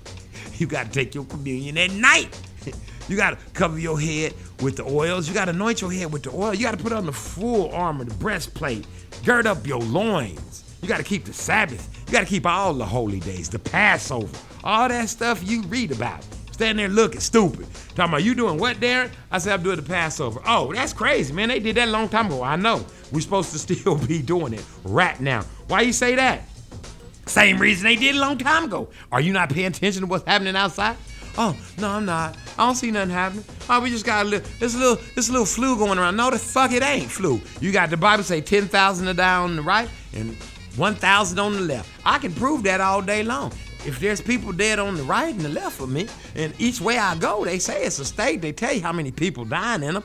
You got to take your communion at night. [laughs] You got to cover your head with the oils. You got to anoint your head with the oil. You got to put on the full armor, the breastplate. Gird up your loins. You got to keep the Sabbath. You got to keep all the holy days, the Passover, all that stuff you read about. Standing there looking stupid. Talking about, you doing what, Darren? I said, I'm doing the Passover. Oh, that's crazy, man. They did that a long time ago. I know. We're supposed to [laughs] still be doing it right now. Why you say that? Same reason they did a long time ago. Are you not paying attention to what's happening outside? Oh, no, I'm not. I don't see nothing happening. Oh, we just got a little, this little, this little flu going around. No, the fuck it ain't flu. You got the Bible say 10,000 are down on the right and 1,000 on the left. I can prove that all day long. If there's people dead on the right and the left of me, and each way I go, they say it's a state. They tell you how many people dying in them.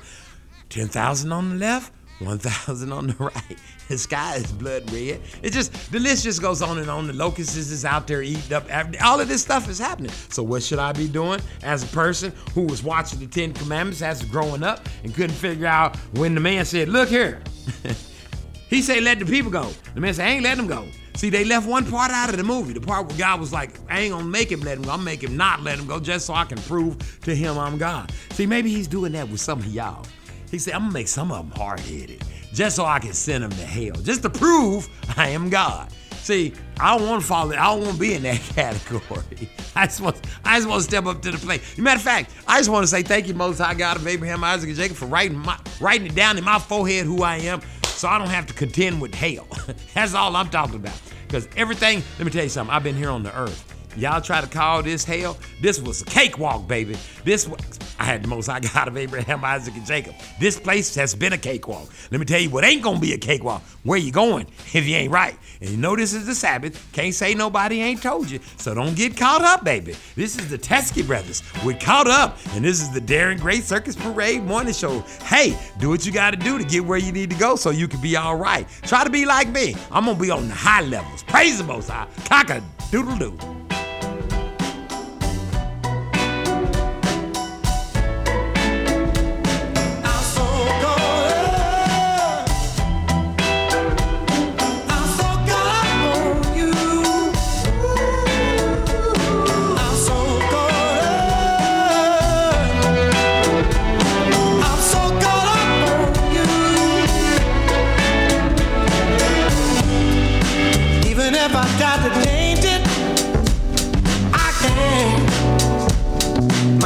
10,000 on the left, 1,000 on the [laughs] right. The [laughs] sky is blood red. It just, the list just goes on and on. The locusts is out there eating up. All of this stuff is happening. So, what should I be doing as a person who was watching the Ten Commandments as growing up and couldn't figure out when the man said, Look here. [laughs] he said, Let the people go. The man said, I ain't letting them go. See, they left one part out of the movie. The part where God was like, I ain't gonna make him let him go. I'm make him not let him go just so I can prove to him I'm God. See, maybe he's doing that with some of y'all. He said, I'm gonna make some of them hard headed. Just so I can send them to hell, just to prove I am God. See, I don't want to fall. I don't want to be in that [laughs] category. I just want. I just want to step up to the plate. Matter of fact, I just want to say thank you, Most High God of Abraham, Isaac, and Jacob, for writing my writing it down in my forehead who I am, so I don't have to contend with hell. [laughs] That's all I'm talking about. Because everything. Let me tell you something. I've been here on the earth. Y'all try to call this hell. This was a cakewalk, baby. This was. I had the Most High God of Abraham, Isaac, and Jacob. This place has been a cakewalk. Let me tell you what ain't gonna be a cakewalk. Where you going [laughs] if you ain't right? And you know this is the Sabbath. Can't say nobody ain't told you. So don't get caught up, baby. This is the Teskey Brothers. We're caught up, and this is the Darren Gray Circus Parade Morning Show. Hey, do what you gotta do to get where you need to go so you can be all right. Try to be like me. I'm gonna be on the high levels. Praise the most high. Cock a doodle doo.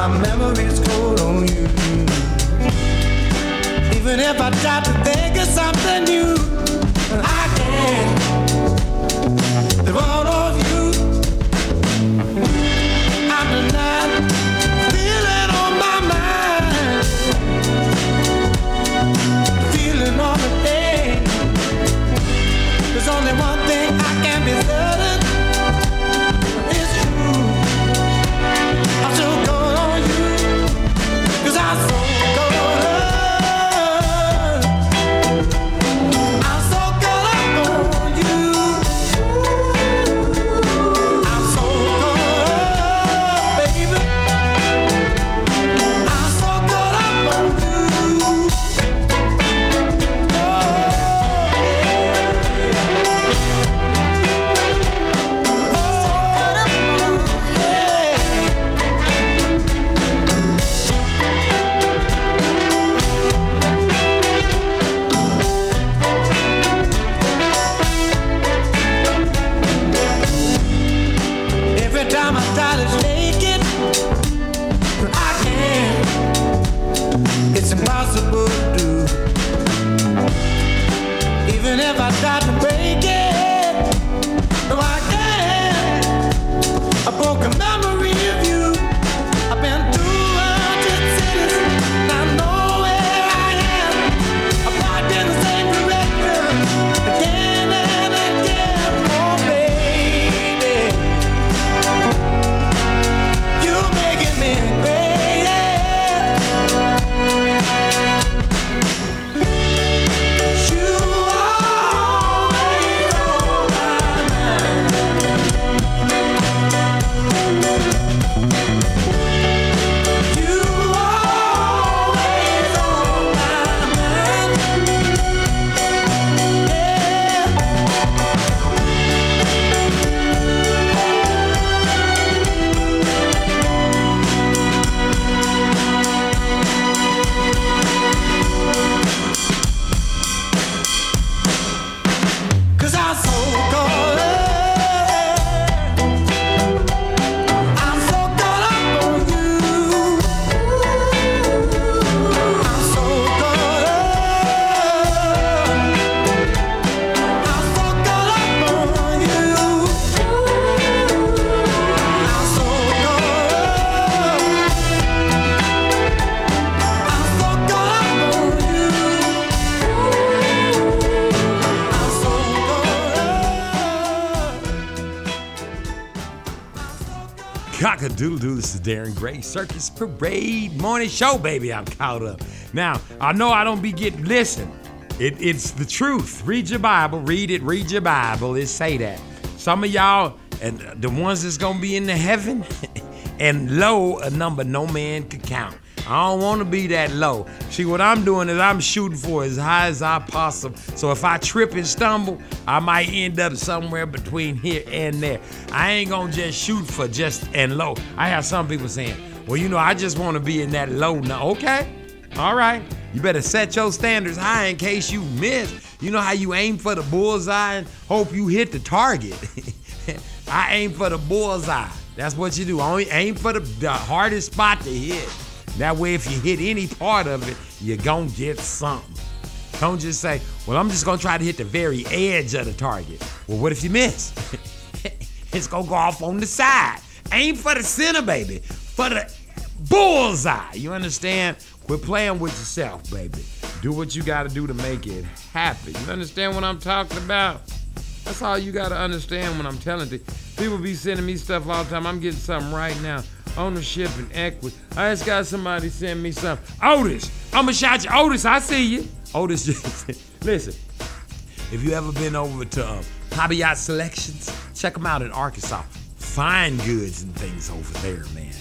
My memory's cold on you. Even if I try to think of something new, doodle doo. This is Darren Gray Circus Parade Morning Show, baby. I'm caught up. Now, I know I don't be getting, listen, it, it's the truth. Read your Bible, read it, read your Bible. It say that. Some of y'all, and the ones that's gonna be in the heaven, [laughs] and low, a number no man could count. I don't want to be that low. See, what I'm doing is I'm shooting for as high as I possible. So if I trip and stumble, I might end up somewhere between here and there. I ain't gonna just shoot for just and low. I have some people saying, well, you know, I just want to be in that low. Now, okay, All right. You better set your standards high in case you miss. You know how you aim for the bullseye and hope you hit the target. [laughs] I aim for the bullseye. That's what you do. Only aim for the, the hardest spot to hit. That way, if you hit any part of it, you're gonna get something. Don't just say, well, I'm just gonna try to hit the very edge of the target. Well, what if you miss? It's gonna go off on the side. Aim for the center, baby. For the bullseye. You understand? Quit playing with yourself, baby. Do what you gotta do to make it happen. You understand what I'm talking about? That's all you gotta understand when I'm telling you. People be sending me stuff all the time. I'm getting something right now. Ownership and equity. I just got somebody send me something. Otis, I'ma shout you. Otis, I see you. Otis, [laughs] listen. If you ever been over to um, Hobby Yacht Selections, check them out in Arkansas. Fine goods and things over there, man.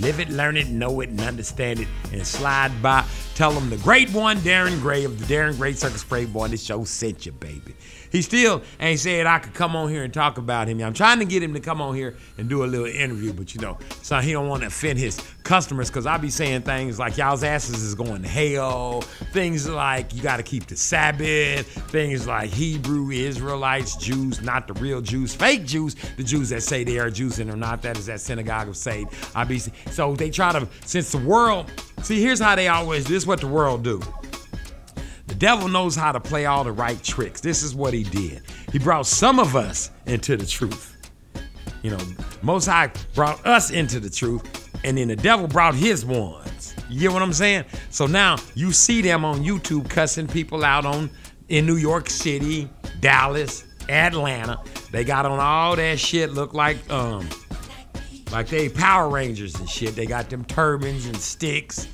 Live it, learn it, know it, and understand it, and slide by. Tell them the great one, Darren Gray of the Darren Gray Circus Parade Boy, this show sent you, baby. He still ain't said I could come on here and talk about him. I'm trying to get him to come on here and do a little interview, but you know, so he don't want to offend his customers because I be saying things like y'all's asses is going to hell, things like you got to keep the Sabbath, things like Hebrew Israelites, Jews, not the real Jews, fake Jews, the Jews that say they are Jews and are not. That is that synagogue of Satan. I be so they try to since the world. See, here's how they always. This is what the world do. Devil knows how to play all the right tricks. This is what he did. He brought some of us into the truth. You know, Most High brought us into the truth, and then the devil brought his ones. You get what I'm saying? So now you see them on YouTube cussing people out on in New York City, Dallas, Atlanta. They got on all that shit. Look like um, like they Power Rangers and shit. They got them turbans and sticks,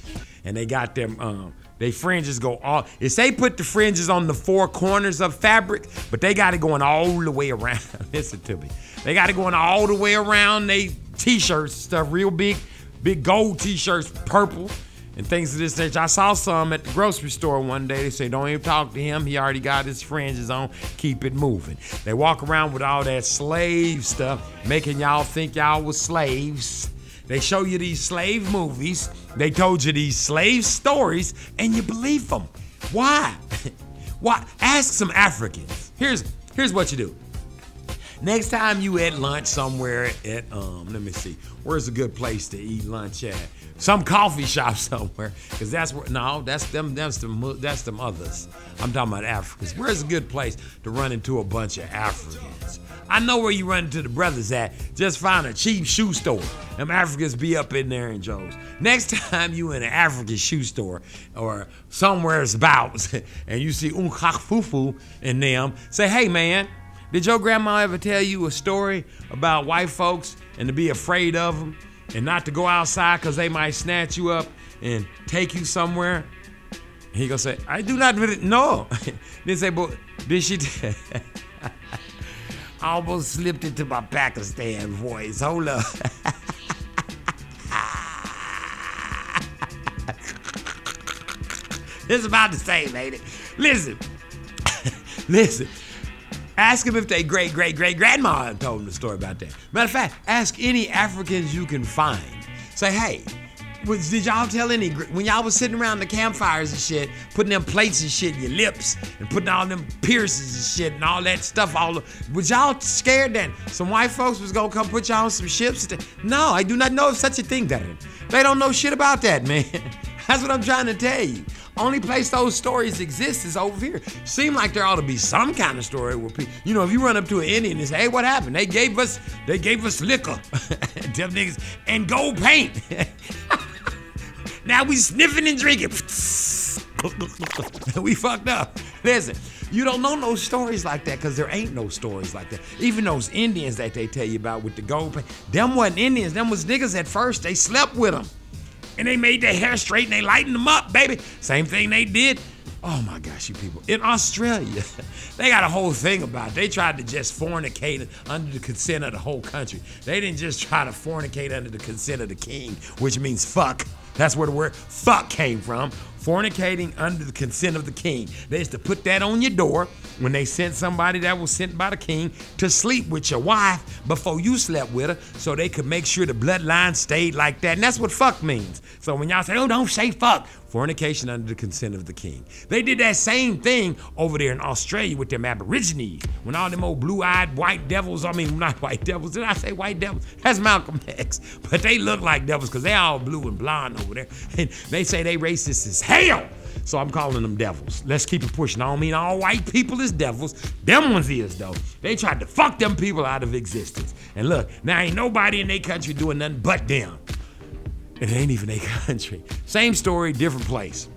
and they got them um, they fringes go all. It's they put the fringes on the four corners of fabric, but they got it going all the way around. [laughs] Listen to me. They got it going all the way around. They t-shirts stuff, real big, big gold t-shirts, purple. And things of this nature. I saw some at the grocery store one day. They say, don't even talk to him. He already got his fringes on. Keep it moving. They walk around with all that slave stuff, making y'all think y'all was slaves. They show you these slave movies. They told you these slave stories, and you believe them. Why? [laughs] Why? Ask some Africans. Here's here's what you do. Next time you at lunch somewhere at um, let me see, where's a good place to eat lunch at? Some coffee shop [laughs] somewhere, cause that's where no, that's them, that's them, that's them others. I'm talking about Africans. Where's a good place to run into a bunch of Africans? I know where you run into the brothers at. Just find a cheap shoe store. Them Africans be up in there in Joe's. Next [laughs] time you in an African shoe store or somewhere's about [laughs] and you see Unkafufu in them, say, hey man, did your grandma ever tell you a story about white folks and to be afraid of them and not to go outside because they might snatch you up and take you somewhere? He gonna say, I do not really know. [laughs] then say, but did she? T- [laughs] I almost slipped into my Pakistan voice. Hold up. [laughs] it's about the same, ain't it? Listen, listen. Ask them if they great great great grandma told them the story about that. Matter of fact, ask any Africans you can find. Say, hey, was, did y'all tell any when y'all was sitting around the campfires and shit, putting them plates and shit in your lips and putting all them piercings and shit and all that stuff all was y'all scared that some white folks was gonna come put y'all on some ships? No, I do not know of such a thing, Darren. They don't know shit about that, man. [laughs] That's what I'm trying to tell you. Only place those stories exist is over here. Seem like there ought to be some kind of story where people, you know, if you run up to an Indian and say, "Hey, what happened?" They gave us, they gave us liquor, [laughs] them niggas, and gold paint. [laughs] now we sniffing and drinking. [laughs] we fucked up. Listen, you don't know no stories like that because there ain't no stories like that. Even those Indians that they tell you about with the gold paint, them wasn't Indians. Them was niggas at first. They slept with them and they made their hair straight and they lightened them up, baby. Same thing they did. Oh my gosh, you people. In Australia, [laughs] they got a whole thing about it. They tried to just fornicate under the consent of the whole country. They didn't just try to fornicate under the consent of the king, which means fuck. That's where the word fuck came from. Fornicating under the consent of the king. They used to put that on your door, when they sent somebody that was sent by the king to sleep with your wife before you slept with her so they could make sure the bloodline stayed like that. And that's what fuck means. So when y'all say, oh, don't say fuck, fornication under the consent of the king. They did that same thing over there in Australia with them Aborigines. When all them old blue-eyed white devils, I mean, not white devils, did I say white devils? That's Malcolm X. [laughs] But they look like devils because they all blue and blonde over there. [laughs] And they say they racist as hell. So I'm calling them devils. Let's keep it pushing. I don't mean all white people is devils. Them ones is though. They tried to fuck them people out of existence. And look, now ain't nobody in their country doing nothing but them. It ain't even their [laughs] country. Same story, different place.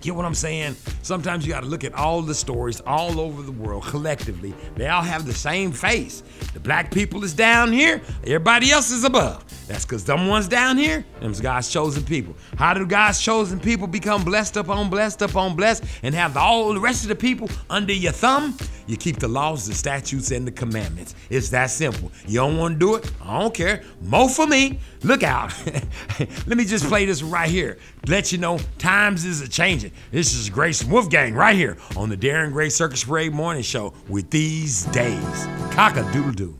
Get what I'm saying? Sometimes you got to look at all the stories all over the world collectively. They all have the same face. The black people is down here, everybody else is above. That's because them ones down here, them's God's chosen people. How do God's chosen people become blessed upon blessed upon blessed and have all the rest of the people under your thumb? You keep the laws, the statutes, and the commandments. It's that simple. You don't want to do it? I don't care. Mo for me. Look out. [laughs] Let me just play this right here. Let you know times is a changing. This is Grace and Wolfgang right here on the Darren Gray Circus Parade Morning Show with these days. Cock a doodle doo.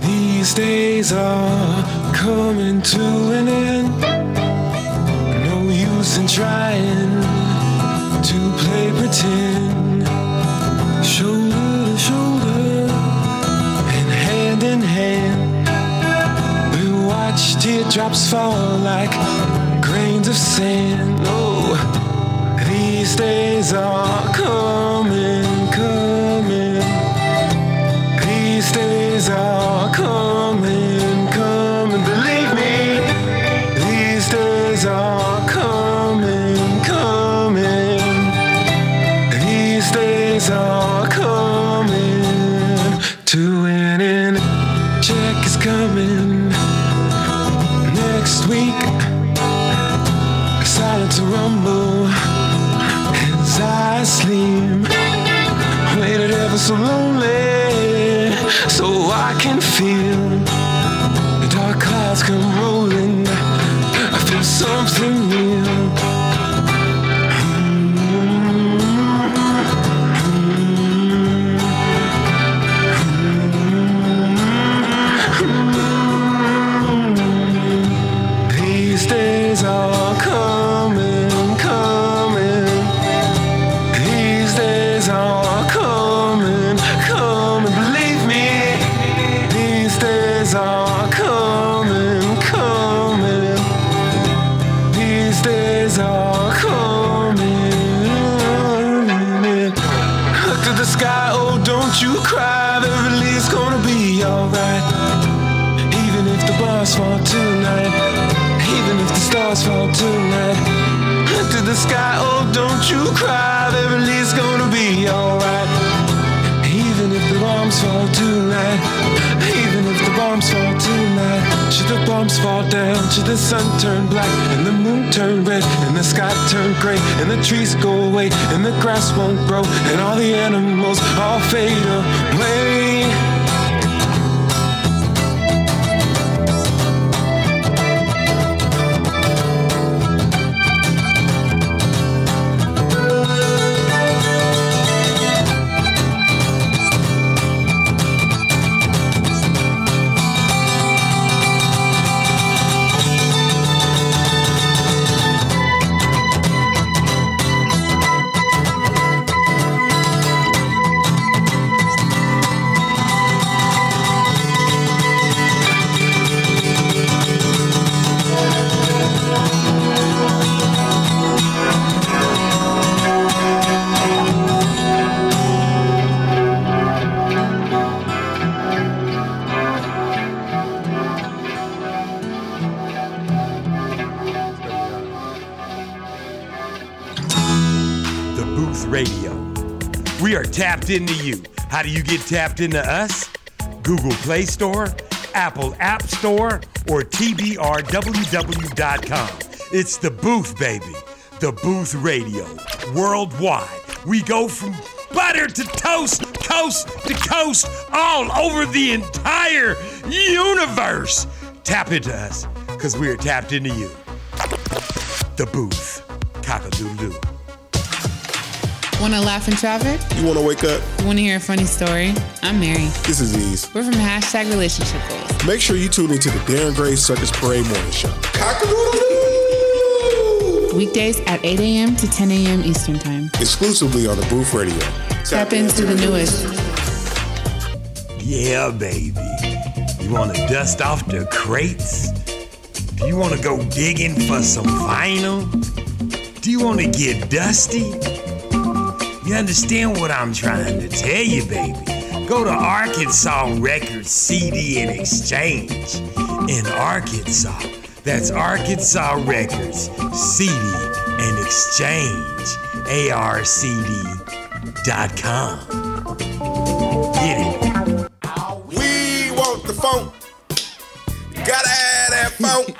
These days are coming to an end. No use in trying to play pretend. Shoulder to shoulder and hand in hand. We watch teardrops fall like grains of sand. Oh, these days are coming, trees go away and the grass won't grow and all the animals into you. How do you get tapped into us? Google Play Store, Apple App Store, or TBRWW.com. It's the Booth, baby. The Booth Radio, worldwide. We go from butter to toast, coast to coast, all over the entire universe. Tap into us, because we're tapped into you. The Booth, cock-a-doodle-doo. Want to laugh in traffic? You want to wake up? You want to hear a funny story? I'm Mary. This is Ease. We're from hashtag relationship goals. Make sure you tune into the Darren Gray Circus Parade Morning Show. Cock-a-doodle-doo! Weekdays at 8 a.m. to 10 a.m. Eastern Time. Exclusively on the Booth Radio. Tap into the newest. Yeah, baby. You want to dust off the crates? Do you want to go digging for some vinyl? Do you want to get dusty? You understand what I'm trying to tell you, baby? Go to Arkansas Records CD and Exchange in Arkansas. That's Arkansas Records CD and Exchange. ARCD.com. Get it. We want the funk. Gotta have that funk.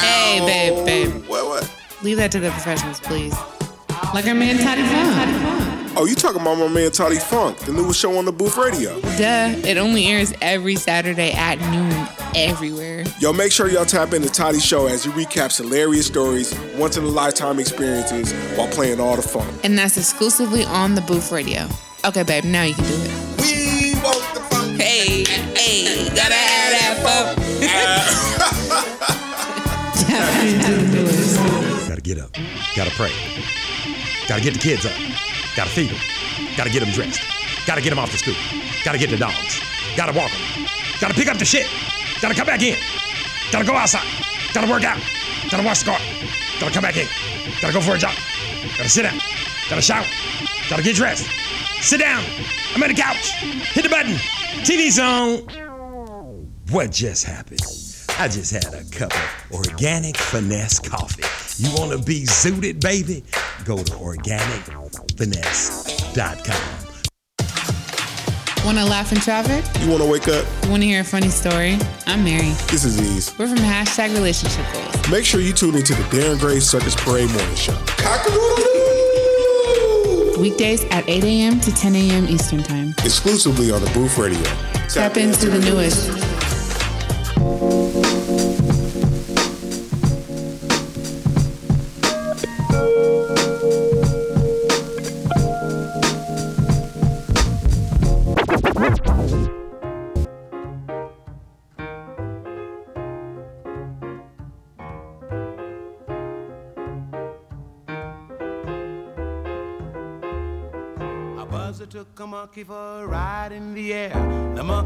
Hey, babe, babe. What, what? Leave that to the professionals, please. Like our man Toddy Funk. Oh, you talking about my man Toddy Funk, the newest show on the Booth Radio. Duh. It only airs every Saturday at noon everywhere. Yo, make sure y'all tap into Toddy's show as he recaps hilarious stories, once in a lifetime experiences while playing all the fun. And that's exclusively on the Booth Radio. Okay, babe, now you can do it. We want the funk. Hey, hey, gotta have that funk. [laughs] [laughs] Gotta get up. Gotta pray. Gotta get the kids up. Gotta feed them. Gotta get them dressed. Gotta get them off to school. Gotta get the dogs. Gotta walk them. Gotta pick up the shit. Gotta come back in. Gotta go outside. Gotta work out. Gotta wash the car. Gotta come back in. Gotta go for a jog. Gotta sit down. Gotta shower. Gotta get dressed. Sit down. I'm at the couch. Hit the button. TV's on. What just happened? I just had a cup of organic finesse coffee. You want to be zooted, baby? Go to organicfinesse.com. Want to laugh in traffic? You want to wake up? You want to hear a funny story? I'm Mary. This is Ease. We're from hashtag relationship goals. Make sure you tune into the Darren Gray Circus Parade Morning Show. Weekdays at 8 a.m. to 10 a.m. Eastern Time. Exclusively on the Booth Radio. Tap into the newest.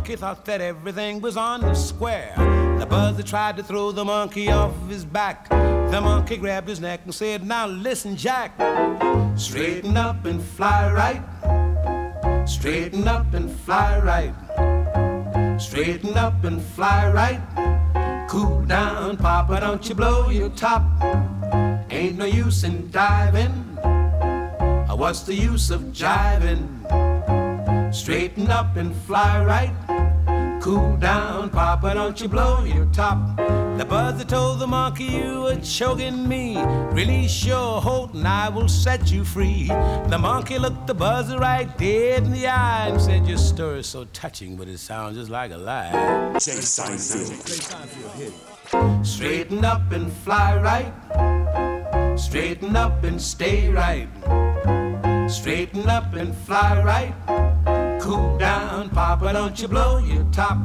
Monkey thought that everything was on the square. The buzzer tried to throw the monkey off his back. The monkey grabbed his neck and said, Now listen, Jack. Straighten up and fly right. Straighten up and fly right. Straighten up and fly right. Cool down, Papa, don't you blow your top. Ain't no use in diving. What's the use of jiving? Straighten up and fly right. Cool down, Papa, don't you blow your top. The buzzer told the monkey you were choking me. Really sure, Holton, I will set you free. The monkey looked the buzzer right dead in the eye and said, Your story's so touching, but it sounds just like a lie. Jay Seinfeld. Straighten up and fly right. Straighten up and stay right. Straighten up and fly right. Cool down, Papa, don't you blow your top.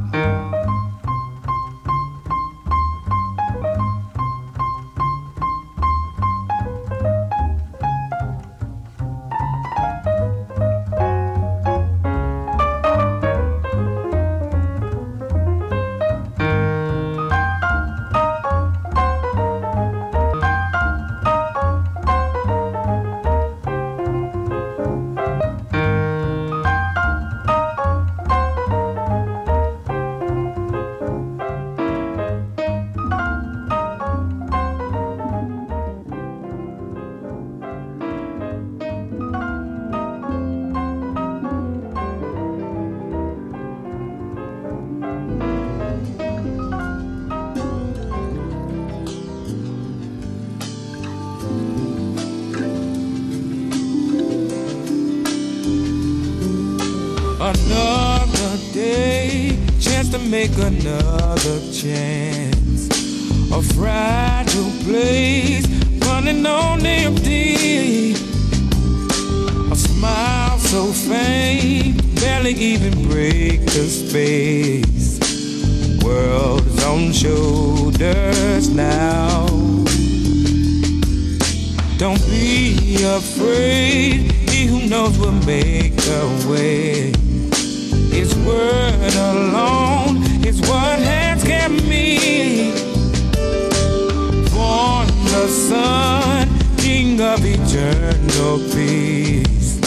no peace.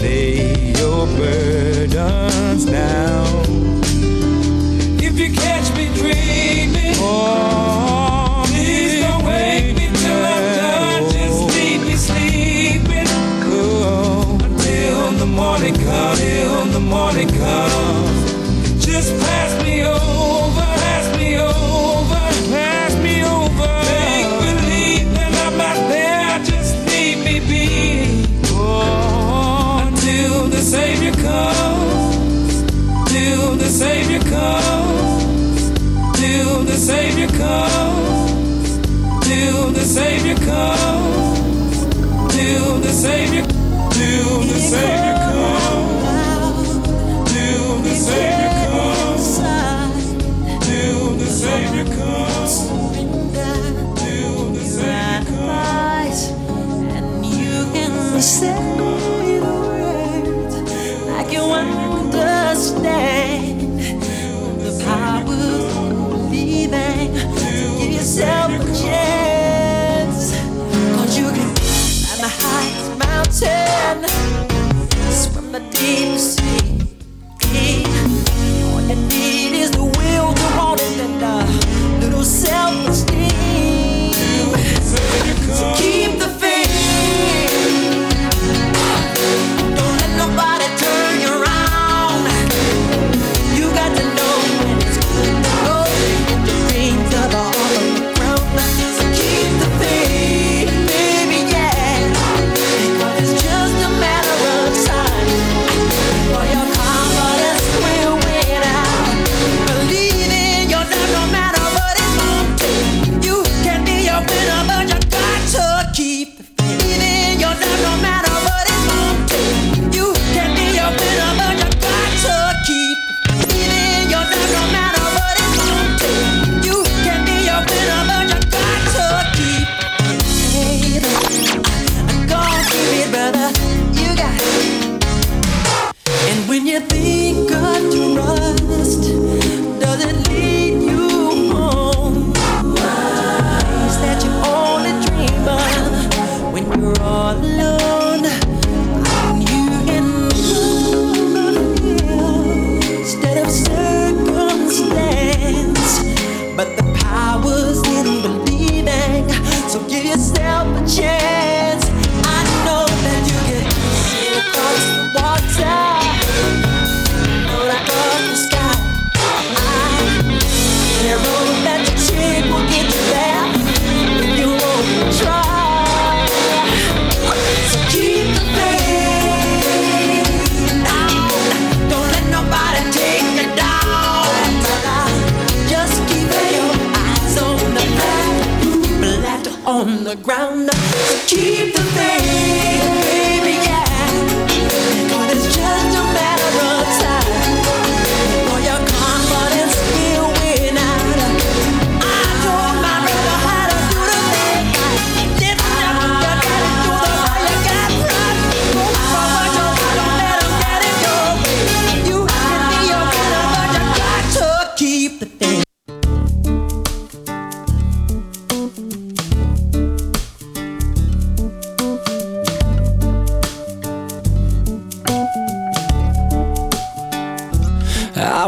Lay your burdens down. Savior, still the Savior.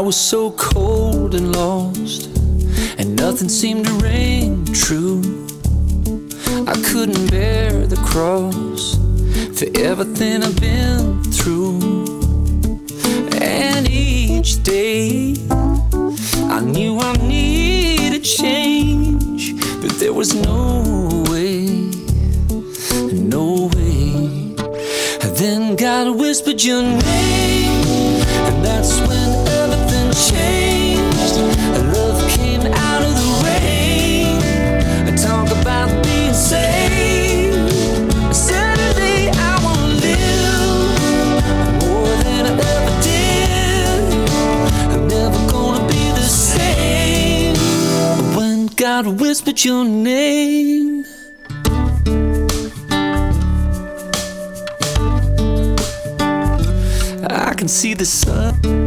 I was so cold and lost, and nothing seemed to ring true. I couldn't bear the cross for everything I've been through. And each day I knew I needed change, but there was no way, no way. Then God whispered your name, and that's when. When whispered your name. I can see the sun.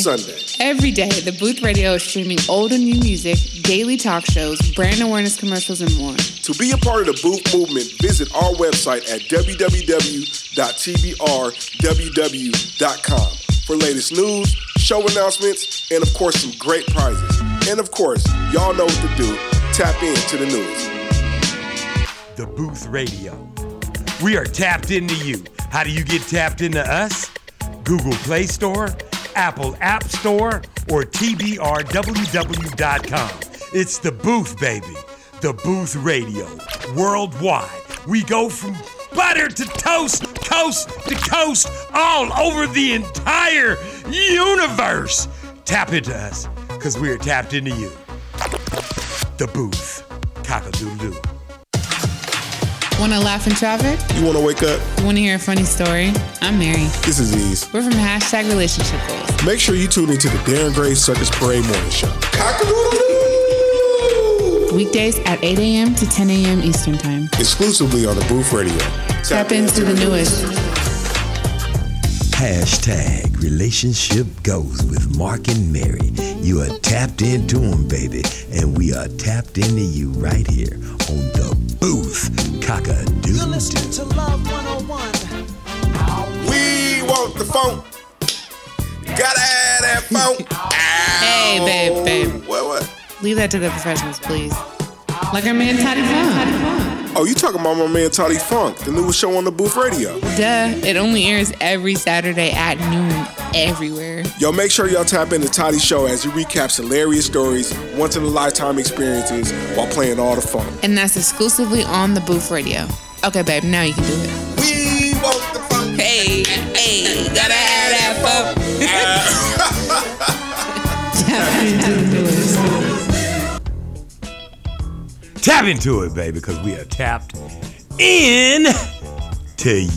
Sunday. Every day, the Booth Radio is streaming old and new music, daily talk shows, brand awareness commercials, and more. To be a part of the Booth movement, visit our website at www.tbrww.com for latest news, show announcements, and of course, some great prizes. And of course, y'all know what to do. Tap into the news. The Booth Radio. We are tapped into you. How do you get tapped into us? Google Play Store, Apple App Store, or TBRWW.com. It's the Booth, baby. The Booth Radio. Worldwide. We go from butter to toast, coast to coast, all over the entire universe. Tap into us, because we are tapped into you. The Booth. Cock-a-doodle-doo. Want to laugh in traffic? You want to wake up? You want to hear a funny story? I'm Mary. This is Ease. We're from hashtag relationship goals. Make sure you tune into the Darren Gray Circus Parade Morning Show. Weekdays at 8 a.m. to 10 a.m. Eastern Time. Exclusively on the Booth Radio. Tap into the newest. Hashtag relationship goes with Mark and Mary. You are tapped into them, baby, and we are tapped into you right here on the booth. Cock a You're listening to Love 101. We want the phone. Gotta have that phone. Hey, babe, babe. What, what? Leave that to the professionals, please. Like our man Toddy Funk. Oh, you talking about my man Toddy Funk, the newest show on the Booth Radio. Duh. It only airs every Saturday at noon everywhere. Yo, make sure y'all tap into Toddy's show as he recaps hilarious stories, once in a lifetime experiences while playing all the fun. And that's exclusively on the Booth Radio. Okay, babe, now you can do it. We want the fun. Hey, hey, gotta have that [laughs] [laughs] Tap into it, baby, because we are tapped in to you.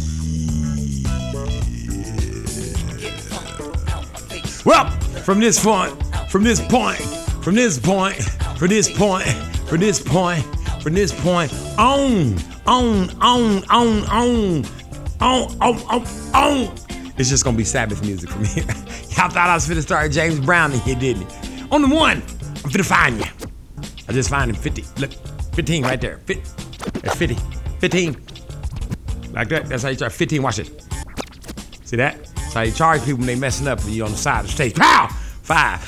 Well, from this point, from this point, from this point, from this point, from this point, from this point, on, on, on, on, on, on, on, on, on. It's just gonna be Sabbath music from here. [laughs] Y'all thought I was finna start James Brown in here, didn't? On the one, I'm finna find you. I just find him 50. Look, 15 right there. Fit, that's 50. 15. Like that. That's how you charge. 15. Watch it. See that? That's how you charge people when they messing up you on the side of the stage. Pow! Five.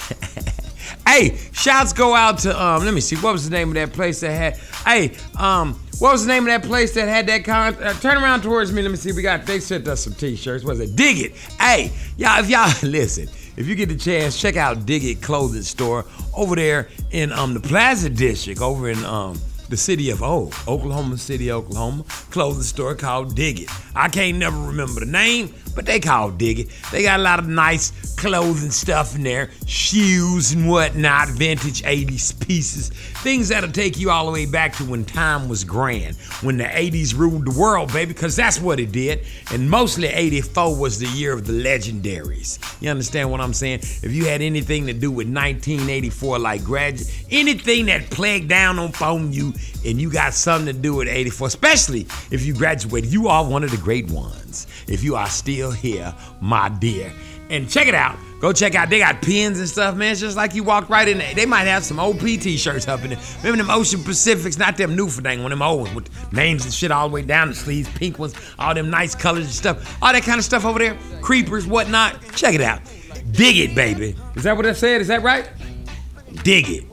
[laughs] hey, shouts go out to um. Let me see. What was the name of that place that had? Hey, um. What was the name of that place that had that con? Uh, turn around towards me. Let me see. We got. They sent us some T-shirts. Was it Dig It? Hey, y'all. If y'all [laughs] listen. If you get the chance, check out Dig It Clothing Store over there in um the Plaza District, over in um the city of O, Oklahoma City, Oklahoma. Clothing store called Dig It. I can't never remember the name, but they call Dig It. They got a lot of nice clothing stuff in there, shoes and whatnot, vintage 80s pieces, things that'll take you all the way back to when time was grand, when the 80s ruled the world, baby, because that's what it did. And mostly 84 was the year of the legendaries. You understand what I'm saying? If you had anything to do with 1984, like graduate, anything that plagued down on phone you and you got something to do with 84, especially if you graduated, you are one of the great ones. If you are still here, my dear. And check it out. Go check out. They got pins and stuff, man. It's just like you walked right in. They might have some OP t-shirts up in there. Remember them Ocean Pacifics, not them new for dang one, them old ones with names and shit all the way down the sleeves, pink ones, all them nice colors and stuff. All that kind of stuff over there. Creepers, whatnot. Check it out. Dig it, baby. Is that what I said? Is that right? Dig it.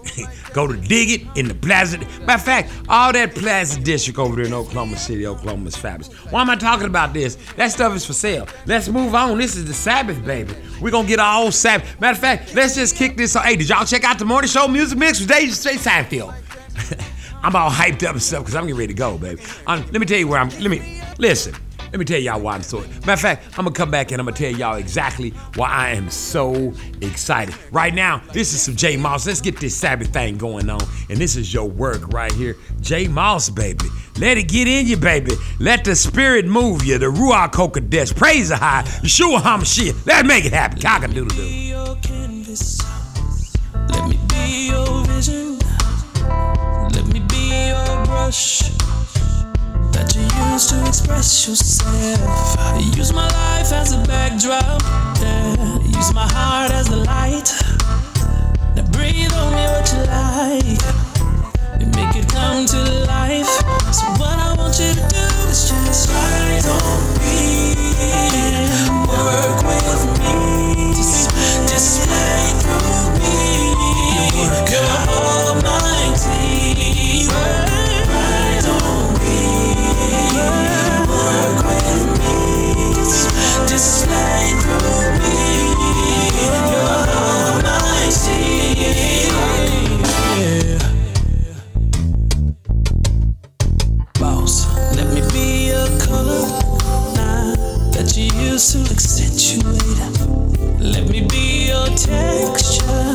[laughs] Go to Dig It in the Plaza. Matter of fact, all that Plaza District over there in Oklahoma City, Oklahoma is fabulous. Why am I talking about this? That stuff is for sale. Let's move on. This is the Sabbath, baby. We're gonna get our own Sabbath. Matter of fact, let's just kick this on. Hey, did y'all check out the morning show music mix with Dave Straight Seinfeld? [laughs] I'm all hyped up and stuff because I'm getting ready to go, baby. Um, let me tell you where I'm. Let me listen. Let me tell y'all why I'm so. Matter of fact, I'm gonna come back and I'm gonna tell y'all exactly why I am so excited. Right now, this is some J Moss. Let's get this Sabbath thing going on. And this is your work right here. J Moss, baby. Let it get in you, baby. Let the spirit move you. The Ruach HaKodesh. Praise the high. Yeshua HaMashiach. Let's make it happen. Cock a doodle doo. your canvas. Let me be your vision. Let me be your brush. That you use to express yourself. Use my life as a backdrop. Yeah. Use my heart as the light. Now breathe on me what you like. And make it come to life. So what I want you to do is just ride on me. Work with me. Display through me. You're almighty. Boss, let me be color that you use to accentuate. Let me be your texture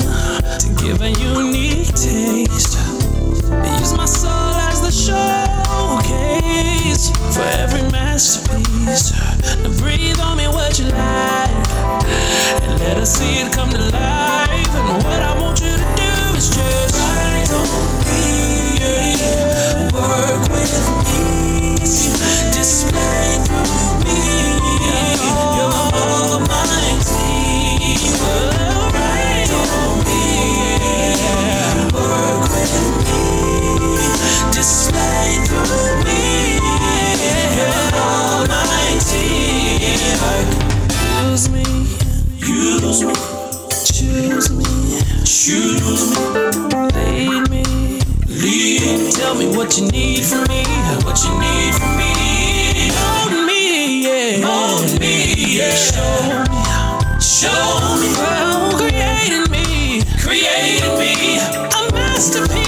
to give a unique taste. Use my soul as the showcase for every masterpiece. Now breathe on me what you like, and let us see it come to life. And what I want you to do is just ride on me, work with me, display through me. You're almighty. Well, ride on me, work with me, display through use me, choose me, choose me, lead me, lead. Tell me what you need from me, what you need from me. Mold me, mold me. Show me, show me. Creating me, creating me, a masterpiece,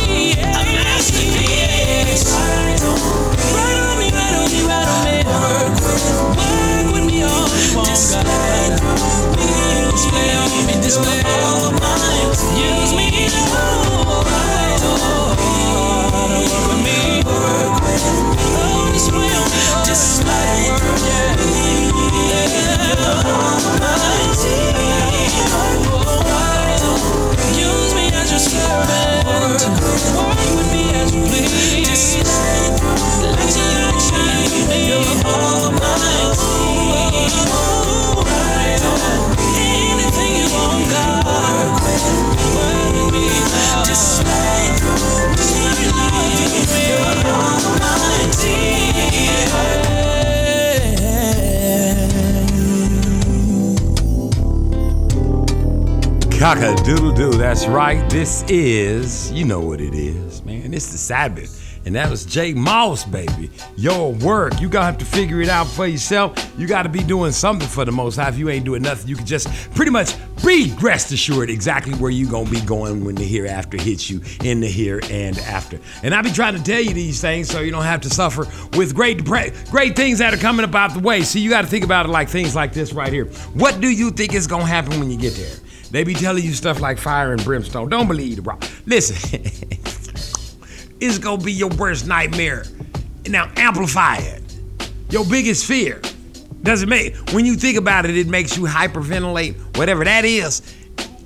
That's right. This is, you know what it is, man. It's the Sabbath. And that was Jay Moss, baby. Your work. You gonna have to figure it out for yourself. You gotta be doing something for the most high. If you ain't doing nothing, you can just pretty much be rest assured exactly where you gonna be going when the hereafter hits you in the here and after. And I be trying to tell you these things so you don't have to suffer with great depre- great things that are coming about the way. See, you gotta think about it like things like this right here. What do you think is gonna happen when you get there? They be telling you stuff like fire and brimstone. Don't believe the rock. Listen, [laughs] it's gonna be your worst nightmare. Now amplify it. Your biggest fear. Does it make when you think about it, it makes you hyperventilate, whatever that is.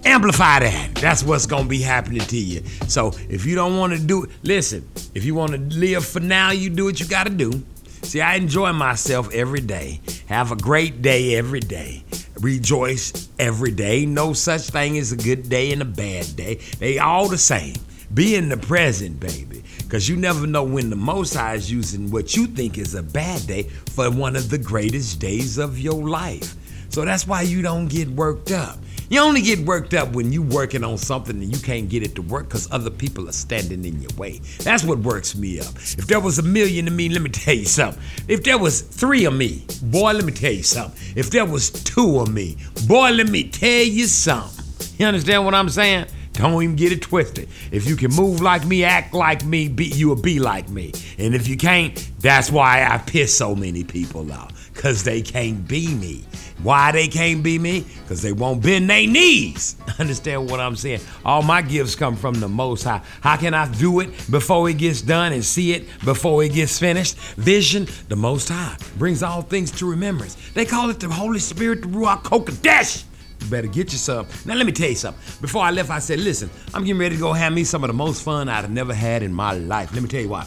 Amplify that. That's what's gonna be happening to you. So if you don't wanna do it, listen, if you wanna live for now, you do what you gotta do. See, I enjoy myself every day. Have a great day every day. Rejoice every day. No such thing as a good day and a bad day. They all the same. Be in the present, baby. Because you never know when the Most High is using what you think is a bad day for one of the greatest days of your life. So that's why you don't get worked up. You only get worked up when you working on something and you can't get it to work because other people are standing in your way. That's what works me up. If there was a million of me, let me tell you something. If there was three of me, boy, let me tell you something. If there was two of me, boy, let me tell you something. You understand what I'm saying? Don't even get it twisted. If you can move like me, act like me, be, you will be like me. And if you can't, that's why I piss so many people off. Cause they can't be me. Why they can't be me? Because they won't bend their knees. [laughs] Understand what I'm saying? All my gifts come from the Most High. How can I do it before it gets done and see it before it gets finished? Vision, the Most High, brings all things to remembrance. They call it the Holy Spirit, the Ruach Kodesh. You better get you some. Now, let me tell you something. Before I left, I said, listen, I'm getting ready to go have me some of the most fun I've never had in my life. Let me tell you why.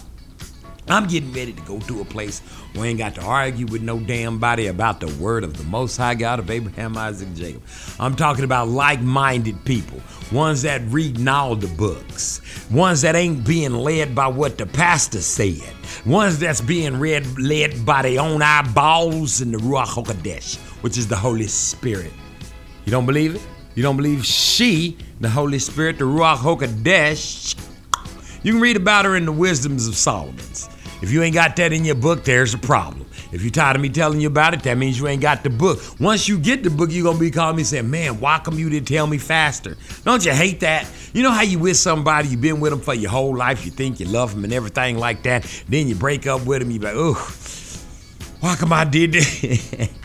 I'm getting ready to go to a place where I ain't got to argue with no damn body about the word of the Most High God of Abraham, Isaac, Jacob. I'm talking about like minded people, ones that reading all the books, ones that ain't being led by what the pastor said, ones that's being read, led by their own eyeballs and the Ruach HaKodesh, which is the Holy Spirit. You don't believe it? You don't believe she, the Holy Spirit, the Ruach HaKodesh? You can read about her in the Wisdoms of Solomon's. If you ain't got that in your book, there's a problem. If you're tired of me telling you about it, that means you ain't got the book. Once you get the book, you're gonna be calling me saying, Man, why come you didn't tell me faster? Don't you hate that? You know how you with somebody, you've been with them for your whole life, you think you love them and everything like that. Then you break up with them, you be like, oh, why come I did this? [laughs]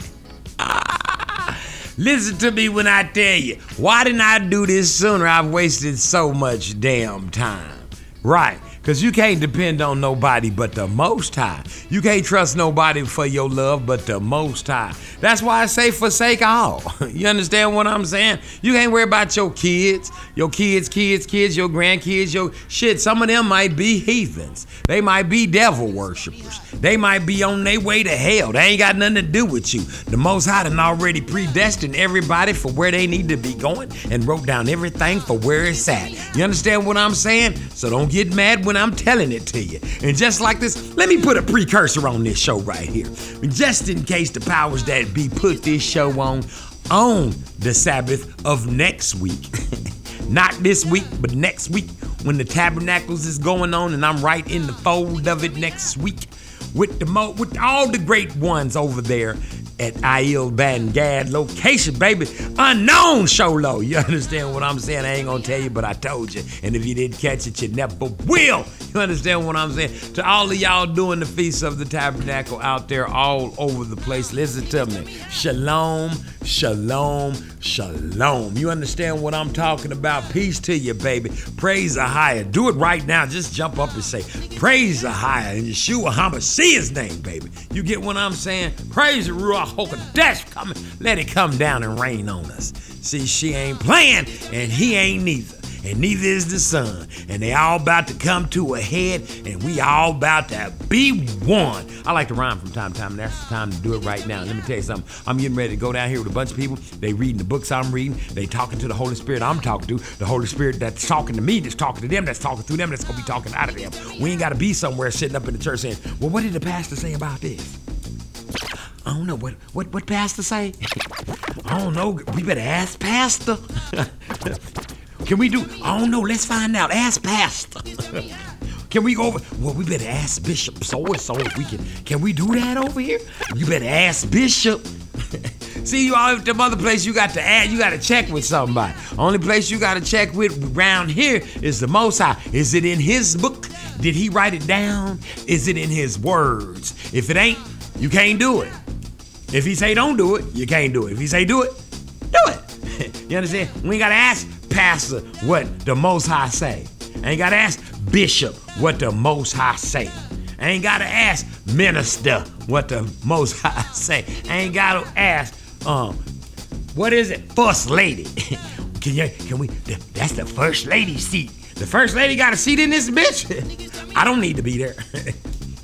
Ah, listen to me when I tell you, why didn't I do this sooner? I've wasted so much damn time. Right. Because you can't depend on nobody but the Most High. You can't trust nobody for your love but the Most High. That's why I say forsake all. [laughs] you understand what I'm saying? You can't worry about your kids, your kids, kids, kids, your grandkids, your shit. Some of them might be heathens. They might be devil worshippers. They might be on their way to hell. They ain't got nothing to do with you. The Most High done already predestined everybody for where they need to be going and wrote down everything for where it's at. You understand what I'm saying? So don't get mad when I'm telling it to you. And just like this, let me put a precursor on this show right here. Just in case the powers that be put this show on on the Sabbath of next week. [laughs] Not this week, but next week when the tabernacles is going on and I'm right in the fold of it next week with the mo with all the great ones over there at Aiel Ban Gad location, baby. Unknown show low. You understand what I'm saying? I ain't gonna tell you, but I told you. And if you didn't catch it, you never will. You understand what I'm saying? To all of y'all doing the Feast of the Tabernacle out there all over the place, listen to me. Shalom, shalom, shalom. You understand what I'm talking about? Peace to you, baby. Praise Ahayah. Do it right now. Just jump up and say, Praise Ahayah in Yeshua HaMashiach's name, baby. You get what I'm saying? Praise the Ruach HaKodesh. Come, let it come down and rain on us. See, she ain't playing, and he ain't neither. And neither is the sun. And they all about to come to a head, and we all about to be one. I like to rhyme from time to time, and that's the time to do it right now. Let me tell you something. I'm getting ready to go down here with a bunch of people. They reading the books I'm reading. They talking to the Holy Spirit I'm talking to. The Holy Spirit that's talking to me, that's talking to them, that's talking through them, that's gonna be talking out of them. We ain't gotta be somewhere sitting up in the church saying, Well, what did the pastor say about this? I don't know what what what pastor say. [laughs] I don't know. We better ask pastor. [laughs] Can we do? I don't know. Let's find out. Ask pastor. [laughs] Can we go over? Well, we better ask Bishop so and so if we can. Can we do that over here? You better ask Bishop. See, you all the other place you got to add, you got to check with somebody. Only place you got to check with around here is the Most High. Is it in His book? Did He write it down? Is it in His words? If it ain't, you can't do it. If He say don't do it, you can't do it. If He say do it, do it. [laughs] you understand? We ain't got to ask pastor what the Most High say. Ain't got to ask bishop what the Most High say. Ain't got to ask minister what the [laughs] Most High say. Ain't got to ask um, what is it? First lady. [laughs] can you? Can we? That's the first lady seat. The first lady got a seat in this bitch. I don't need to be there.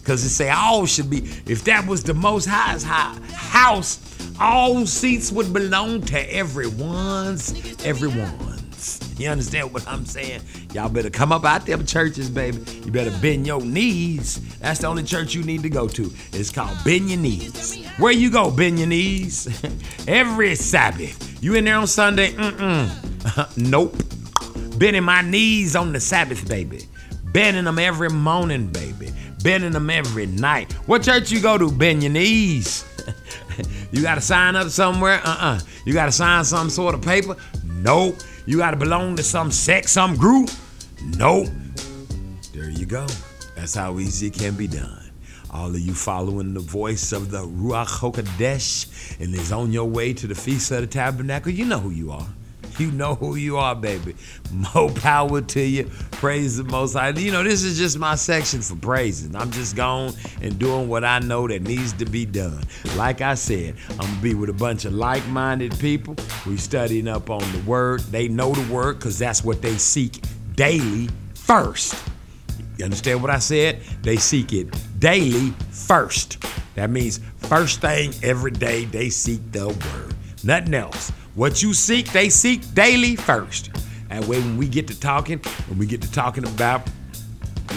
Cause it say all should be. If that was the Most High's house, all seats would belong to everyone's. Everyone's. You understand what I'm saying? Y'all better come up out them churches, baby. You better bend your knees. That's the only church you need to go to. It's called Bend Your Knees. Where you go, bend your knees? [laughs] Every Sabbath. You in there on Sunday? Mm-mm. [laughs] nope. Bending my knees on the Sabbath, baby. Bending them every morning, baby. Bending them every night. What church you go to? Bend your knees. [laughs] you got to sign up somewhere? Uh-uh. You got to sign some sort of paper? Nope. You got to belong to some sect, some group? Nope. There you go. That's how easy it can be done. All of you following the voice of the Ruach HaKodesh and is on your way to the Feast of the Tabernacle, you know who you are. [laughs] You know who you are, baby. More power to you. Praise the Most High. You know, this is just my section for praising. I'm just going and doing what I know that needs to be done. Like I said, I'm to be with a bunch of like minded people. We studying up on the Word. They know the Word because that's what they seek daily first. You understand what I said? They seek it daily first. That means first thing every day they seek the word. Nothing else. What you seek, they seek daily first. That way, when we get to talking, when we get to talking about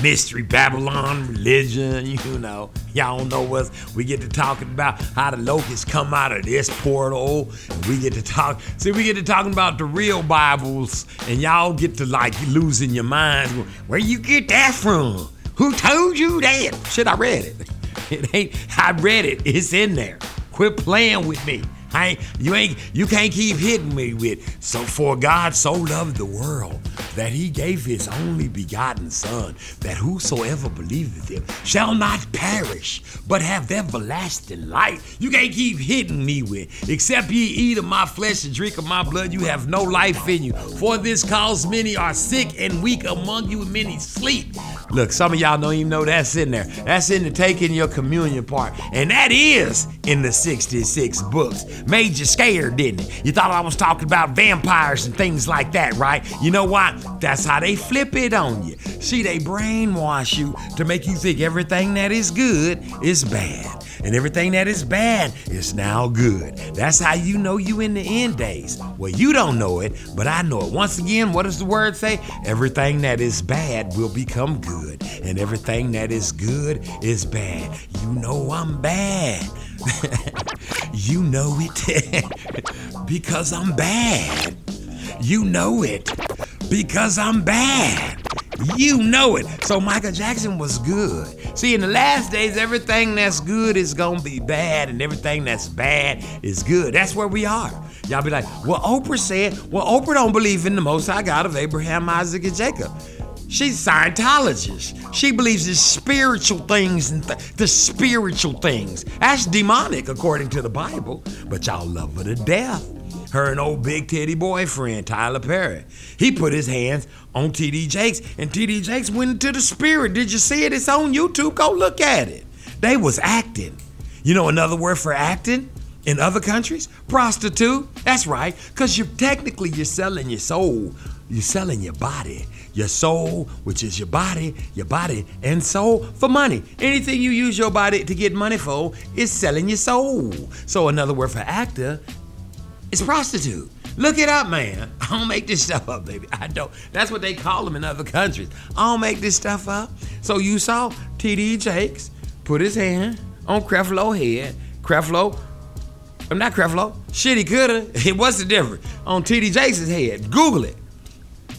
mystery, Babylon, religion, [laughs] you know, y'all don't know us. We get to talking about how the locusts come out of this portal. We get to talk, see, we get to talking about the real Bibles, and y'all get to like losing your minds. Where you get that from? Who told you that? Shit, I read it. [laughs] It ain't, I read it. It's in there. Quit playing with me. I you ain't you can't keep hitting me with so for God so loved the world that he gave his only begotten son that whosoever believeth him shall not perish but have everlasting life. You can't keep hitting me with except ye eat of my flesh and drink of my blood you have no life in you. For this cause many are sick and weak among you and many sleep. Look, some of y'all don't even know that's in there. That's in the taking your communion part. And that is in the 66 books. Made you scared, didn't it? You thought I was talking about vampires and things like that, right? You know what? That's how they flip it on you. See, they brainwash you to make you think everything that is good is bad. And everything that is bad is now good. That's how you know you in the end days. Well, you don't know it, but I know it. Once again, what does the word say? Everything that is bad will become good, and everything that is good is bad. You know I'm bad. [laughs] you know it [laughs] because I'm bad. You know it because I'm bad. You know it. So Michael Jackson was good. See, in the last days, everything that's good is gonna be bad, and everything that's bad is good. That's where we are. Y'all be like, well, Oprah said, well, Oprah don't believe in the most high God of Abraham, Isaac, and Jacob. She's Scientologist. She believes in spiritual things and th- the spiritual things. That's demonic according to the Bible, but y'all love her to death. Her and old big teddy boyfriend, Tyler Perry. He put his hands on TD Jakes, and TD Jakes went into the spirit. Did you see it? It's on YouTube. Go look at it. They was acting. You know another word for acting? In other countries? Prostitute. That's right. Cause you're technically you're selling your soul. You're selling your body your soul, which is your body, your body and soul for money. Anything you use your body to get money for is selling your soul. So another word for actor is prostitute. Look it up, man. [laughs] I don't make this stuff up, baby. I don't. That's what they call them in other countries. I don't make this stuff up. So you saw TD Jakes put his hand on Creflo head. Creflo, I'm not Creflo. Shit, he coulda. What's the difference? On TD Jakes' head. Google it.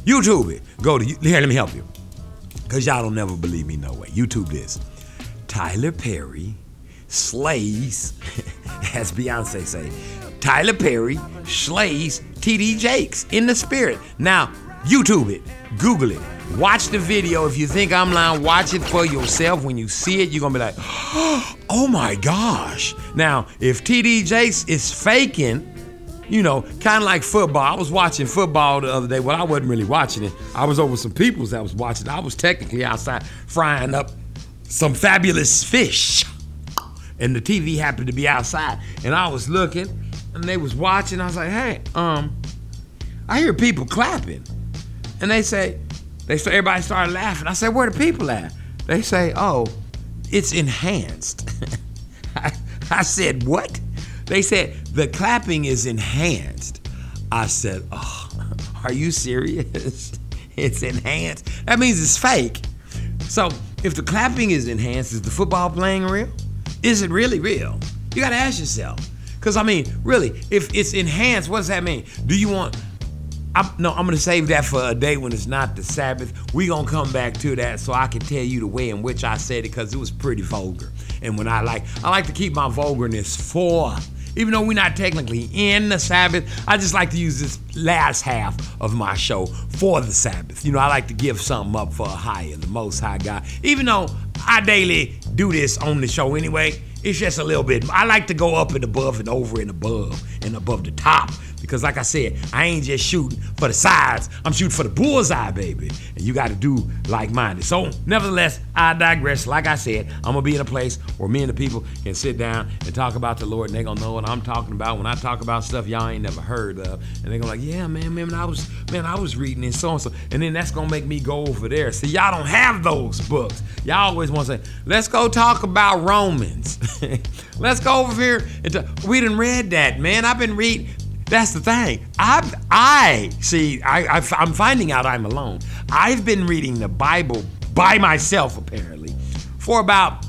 YouTube it. Go to here. Let me help you, cause y'all don't never believe me. No way. YouTube this. Tyler Perry slays, [laughs] as Beyonce say. Tyler Perry slays TD Jakes in the spirit. Now, YouTube it. Google it. Watch the video. If you think I'm lying, watch it for yourself. When you see it, you're gonna be like, [gasps] oh my gosh. Now, if TD Jakes is faking, you know, kind of like football. I was watching football the other day. Well, I wasn't really watching it. I was over some people's that was watching. I was technically outside frying up some fabulous fish. And the TV happened to be outside. And I was looking and they was watching. I was like, hey, um, I hear people clapping. And they say, they say everybody started laughing. I said, where the people at? They say, oh, it's enhanced. [laughs] I, I said, what? They said, the clapping is enhanced. I said, oh, [laughs] are you serious? [laughs] it's enhanced. That means it's fake. So if the clapping is enhanced, is the football playing real? Is it really real? You gotta ask yourself. Cause I mean, really, if it's enhanced, what does that mean? Do you want I'm, no, I'm gonna save that for a day when it's not the Sabbath. We gonna come back to that so I can tell you the way in which I said it because it was pretty vulgar. And when I like, I like to keep my vulgarness for, even though we're not technically in the Sabbath. I just like to use this last half of my show for the Sabbath. You know, I like to give something up for Ahayah, the Most High God. Even though I daily do this on the show anyway, it's just a little bit. I like to go up and above and over and above and above the top because, like I said, I ain't just shooting for the sides. I'm shooting for the bullseye, baby. And you got to do like-minded. So, nevertheless, I digress. Like I said, I'm gonna be in a place where me and the people can sit down and talk about the Lord, and they gonna know what I'm talking about when I talk about stuff y'all ain't never heard of. And they gonna like, yeah, man, man, I was, man, I was reading and so and so. And then that's gonna make me go over there. See, y'all don't have those books. Y'all always want to say, let's go talk about Romans. [laughs] let's go over here. And talk. we didn't read that, man. I've been reading. That's the thing. I, I see. I, I, I'm finding out I'm alone. I've been reading the Bible by myself, apparently, for about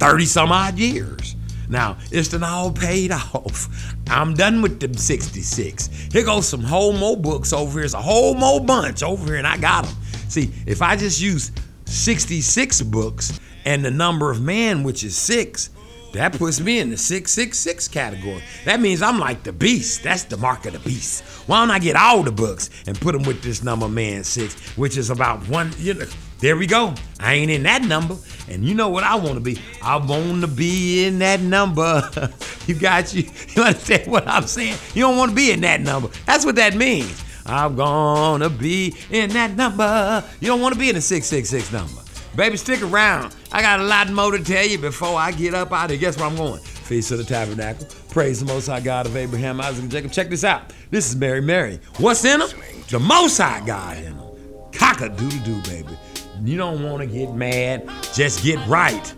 30 some odd years. Now, it's done all paid [laughs] off. I'm done with them 66. Here goes some whole mo books over here. It's a whole mo bunch over here, and I got them. See, if I just use 66 books and the number of man, which is six, that puts me in the 666 category. That means I'm like the beast. That's the mark of the beast. Why don't I get all the books and put them with this number man six, which is about one, you know. There we go. I ain't in that number. And you know what I want to be? I want to be in that number. [laughs] you got you. You understand what I'm saying? You don't want to be in that number. That's what that means. I'm gonna be in that number. You don't want to be in the 666 number. Baby, stick around. I got a lot more to tell you before I get up out of here. Guess where I'm going? Feast of the Tabernacle. Praise the Most High God of Abraham, Isaac, and Jacob. Check this out. This is Mary Mary. What's in them? The Most High God in them. Cock a doodle doo, baby. You don't want to get mad. Just get right.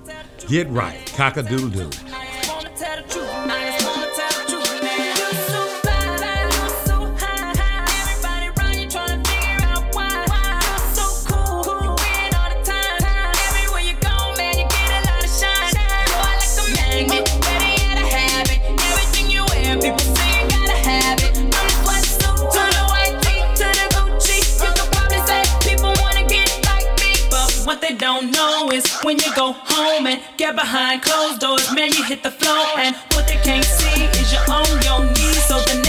Get right. Cock a doodle doo. They don't know is when you go home and get behind closed doors, man, you hit the floor. And what they can't see is you're on your knees. So the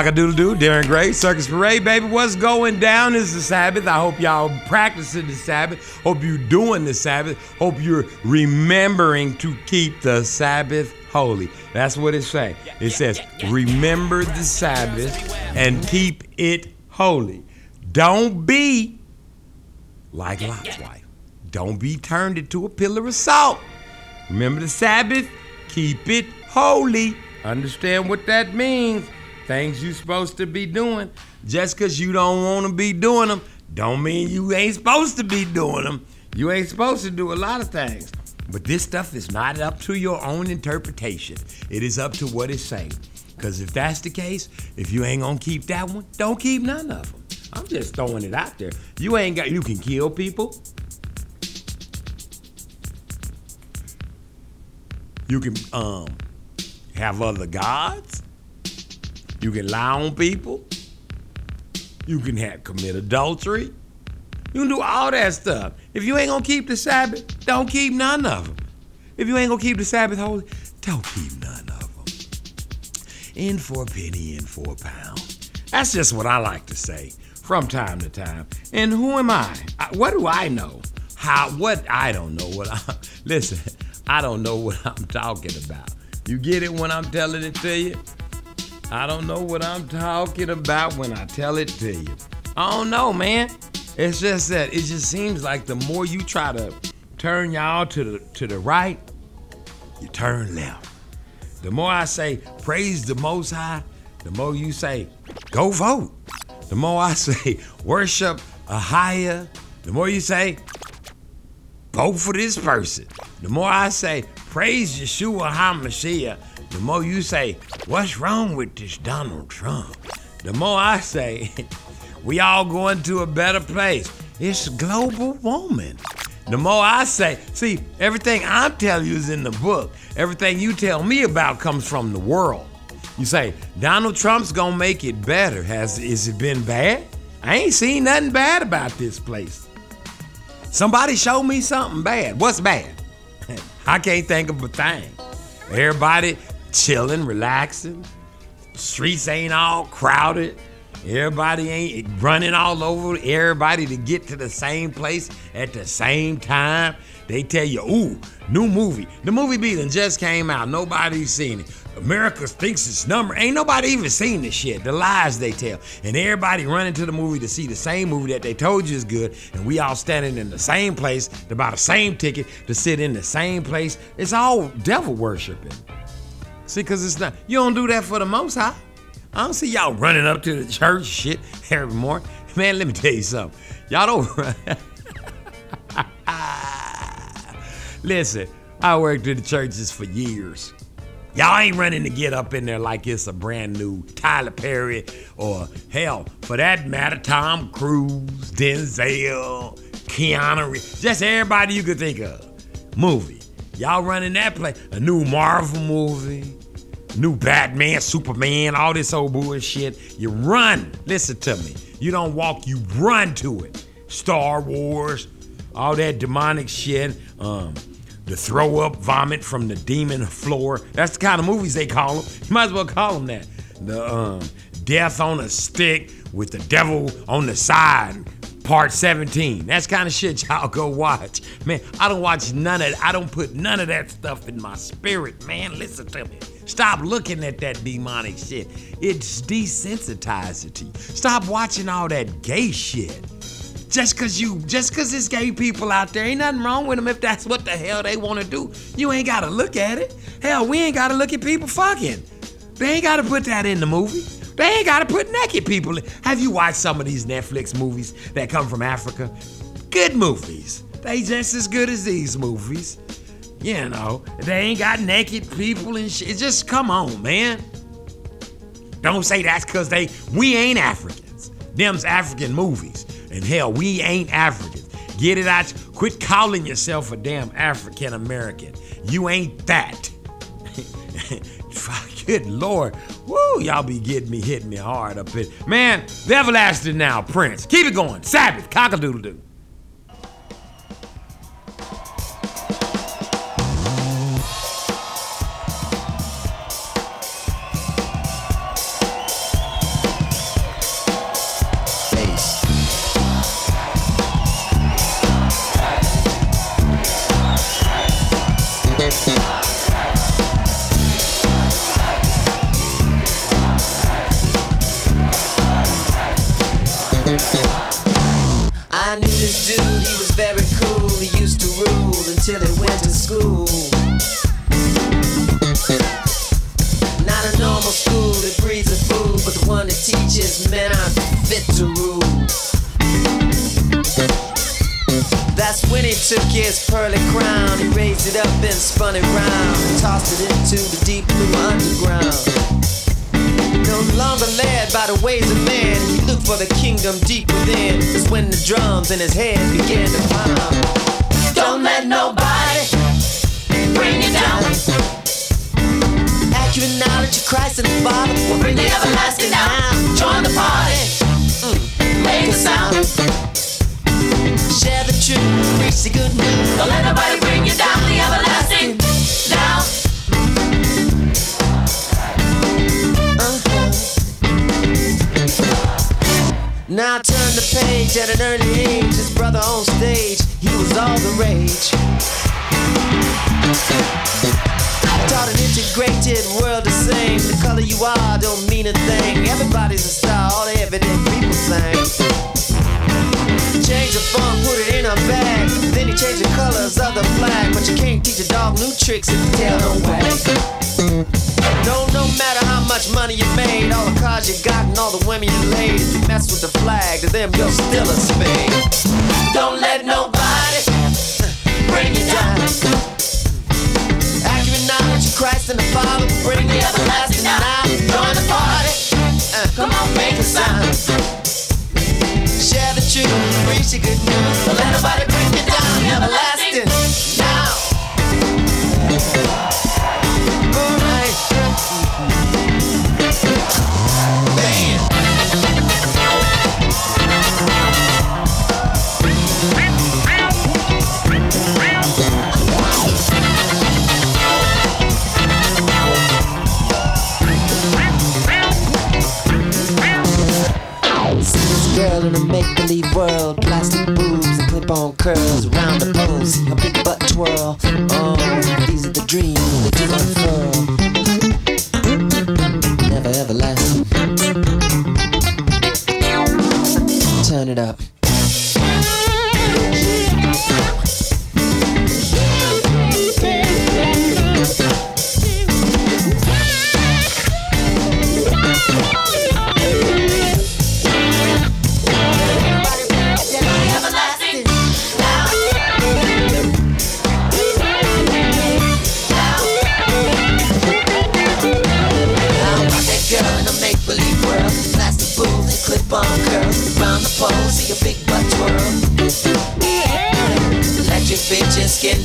Cock-a-doodle doo, Darren Gray, Circus Parade, baby. What's going down is the Sabbath. I hope y'all practicing the Sabbath. Hope you're doing the Sabbath. Hope you're remembering to keep the Sabbath holy. That's what it says. It says, remember the Sabbath and keep it holy. Don't be like Lot's wife. Don't be turned into a pillar of salt. Remember the Sabbath, keep it holy. Understand what that means. Things you're supposed to be doing. Just because you don't want to be doing them, don't mean you ain't supposed to be doing them. You ain't supposed to do a lot of things. But this stuff is not up to your own interpretation. It is up to what it's saying. Because if that's the case, if you ain't gonna keep that one, don't keep none of them. I'm just throwing it out there. You ain't got, you can kill people. You can um have other gods. You can lie on people. You can have commit adultery. You can do all that stuff. If you ain't gonna keep the Sabbath, don't keep none of them. If you ain't gonna keep the Sabbath holy, don't keep none of them. In for a penny, in for a pound. That's just what I like to say from time to time. And who am I? I what do I know? How? What? I don't know what I. [laughs] Listen, I don't know what I'm talking about. You get it when I'm telling it to you? I don't know what I'm talking about when I tell it to you. I don't know, man. It's just that it just seems like the more you try to turn y'all to the to the right, you turn left. The more I say praise the Most High, the more you say go vote. The more I [laughs] say worship Ahayah, the more you say vote for this person. The more I say praise Yeshua HaMashiach, the more you say what's wrong with this Donald Trump. The more I say [laughs] we all going to a better place. It's global warming. The more I say, see, everything I'm telling you is in the book. Everything you tell me about comes from the world. You say, Donald Trump's gonna make it better. Has is it been bad? I ain't seen nothing bad about this place. Somebody show me something bad. What's bad? [laughs] I can't think of a thing. Everybody chilling, relaxing. Streets ain't all crowded. Everybody ain't running all over everybody to get to the same place at the same time. They tell you, ooh, new movie. The movie beating just came out. Nobody's seen it. America thinks it's number. Ain't nobody even seen this shit. The lies they tell. And everybody running to the movie to see the same movie that they told you is good. And we all standing in the same place to buy the same ticket to sit in the same place. It's all devil worshiping. See, because it's not, you don't do that for the most high. I don't see y'all running up to the church shit every morning. [laughs] Man, let me tell you something. Y'all don't [laughs] run. [laughs] Listen, I worked in the churches for years. Y'all ain't running to get up in there like it's a brand new Tyler Perry or hell, for that matter, Tom Cruise, Denzel, Keanu Reeves, just everybody you could think of. Movie. Y'all running that place. A new Marvel movie, new Batman, Superman, all this old bullshit. You run. Listen to me. You don't walk, you run to it. Star Wars, all that demonic shit. Um, the throw up vomit from the demon floor. That's the kind of movies they call them. You [laughs] might as well call them that. The um, death on a stick with the devil on the side. Part 17. That's kind of shit y'all go watch. Man, I don't watch none of that. I don't put none of that stuff in my spirit, man. Listen to me. Stop looking at that demonic shit. It's desensitizing to you. Stop watching all that gay shit. Just cause you, just cause it's gay people out there, ain't nothing wrong with them if that's what the hell they wanna do. You ain't gotta look at it. Hell, we ain't gotta look at people fucking. They ain't gotta put that in the movie. They ain't gotta put naked people in. Have you watched some of these Netflix movies that come from Africa? Good movies. They just as good as these movies. You know, they ain't got naked people and shit. Just come on, man. Don't say that's cause they we ain't Africans. Them's African movies. And hell, we ain't Africans. Get it out. Quit calling yourself a damn African American. You ain't that. [laughs] Good Lord. Woo, y'all be getting me, hitting me hard up here. Man, the everlasting now, Prince. Keep it going. Sabbath, cock-a-doodle doo. Very cool. He used to rule until he went to school. Not a normal school that breeds a fool, but the one that teaches men aren't fit to rule. That's when he took his pearly crown. He raised it up and spun it round, tossed it into the deep blue underground. No longer led by the ways of man, he looked for the kingdom deep within. It's when the drums in his head began to pound. Don't let nobody bring you down. Accurate knowledge of Christ and the Father will bring the everlasting down. Join the party, mm. make a sound. Share the truth, preach the good news. Don't let nobody bring you down. The everlasting Now turn the page at an early age. His brother on stage, he was all the rage. Taught an integrated world the same. The color you are don't mean a thing. Everybody's a star, all the evident people sing. Change the funk, put it in a bag. Then he changed the colors of the flag. But you can't teach a dog new tricks if the tail don't wag. No, no matter how much money you made, all the cars you got and all the women you laid, if you mess with the flag, to them you're still a spade. Don't let nobody bring you down. Accurate knowledge of Christ and the Father bring the everlasting now. Join the party. Uh, come on, make a sound. Share the truth, preach the good news. Don't let nobody bring you down. Everlasting a make-believe world. Plastic boobs and clip-on curls. Round the see her big butt twirl. Oh, these are the dreams that do unfurl Never ever lasting Turn it up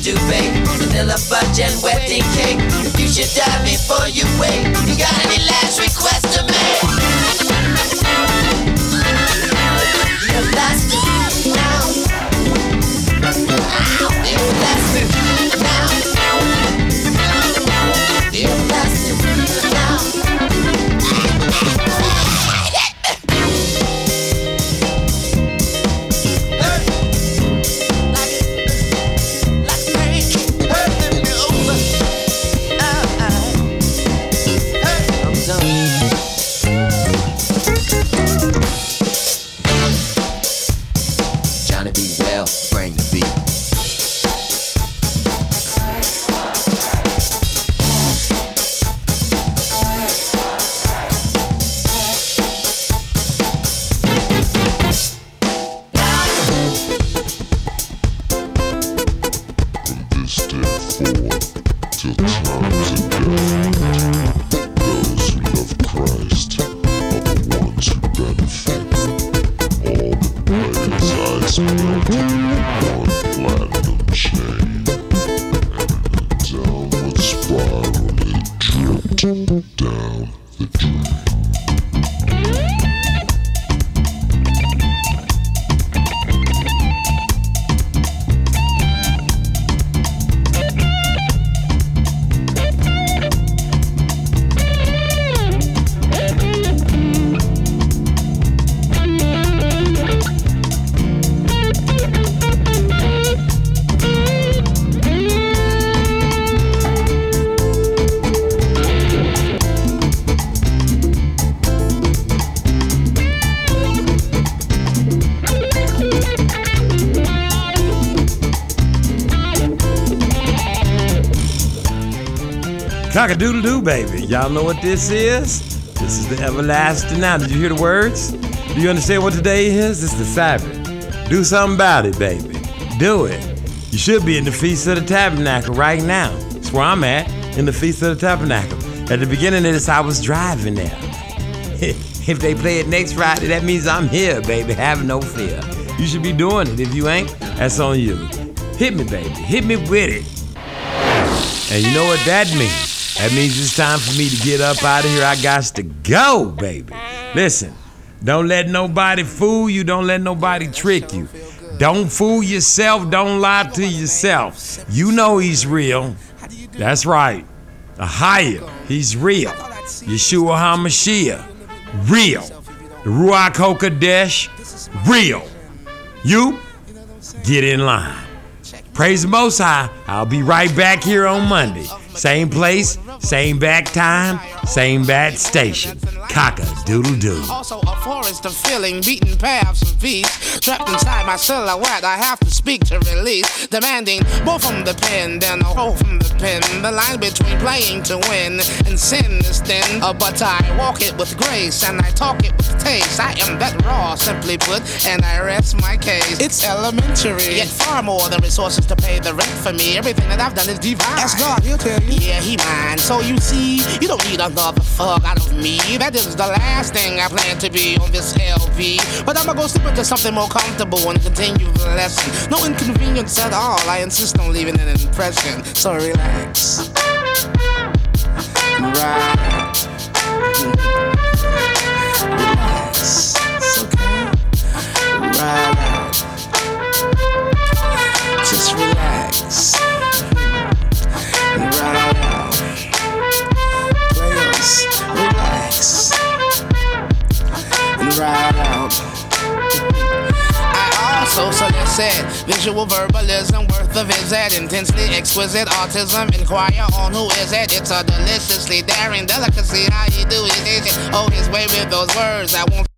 duvet Vanilla fudge and wedding cake you should die before you wake. You got any last request to make? Everlasting baby. Y'all know what this is? This is the everlasting now. Did you hear the words? Do you understand what today is? It's the Sabbath. Do something about it, baby. Do it. You should be in the Feast of the Tabernacle right now. That's where I'm at, in the Feast of the Tabernacle. At the beginning of this, I was driving there. [laughs] if they play it next Friday, that means I'm here, baby. Have no fear. You should be doing it. If you ain't, that's on you. Hit me, baby. Hit me with it. And you know what that means? That means it's time for me to get up out of here. I got to go, baby. Listen, don't let nobody fool you. Don't let nobody trick you. Don't fool yourself. Don't lie to yourself. You know he's real. That's right. Ahayah. He's real. Yeshua HaMashiach. Real. The Ruach HaKodesh. Real. You get in line. Praise the Most High. I'll be right back here on Monday. Same place, same back time, same bat station. Cock a doodle doo. Also a forest of feeling, beaten paths of peace. Trapped inside my silhouette, I have to speak to release. Demanding more from the pen than a hole from the pen. The line between playing to win and sin is thin. Uh, but I walk it with grace and I talk it with taste. I am that raw, simply put, and I rest my case. It's elementary, yet far more than resources to pay the rent for me. Everything that I've done is divine. Ask God, he'll tell you. Yeah, he mine. So you see, you don't need another fuck out of me. That is the last thing I plan to be on this LP. But I'ma go slip into something more comfortable and continue the lesson. No inconvenience at all. I insist on leaving an impression. So relax. Right. Ride out. Ah, I also solicit visual verbalism worth a visit. Intensely exquisite autism. Inquire on who is it. It's a deliciously daring delicacy. How you do it? Oh, his way with those words. I won't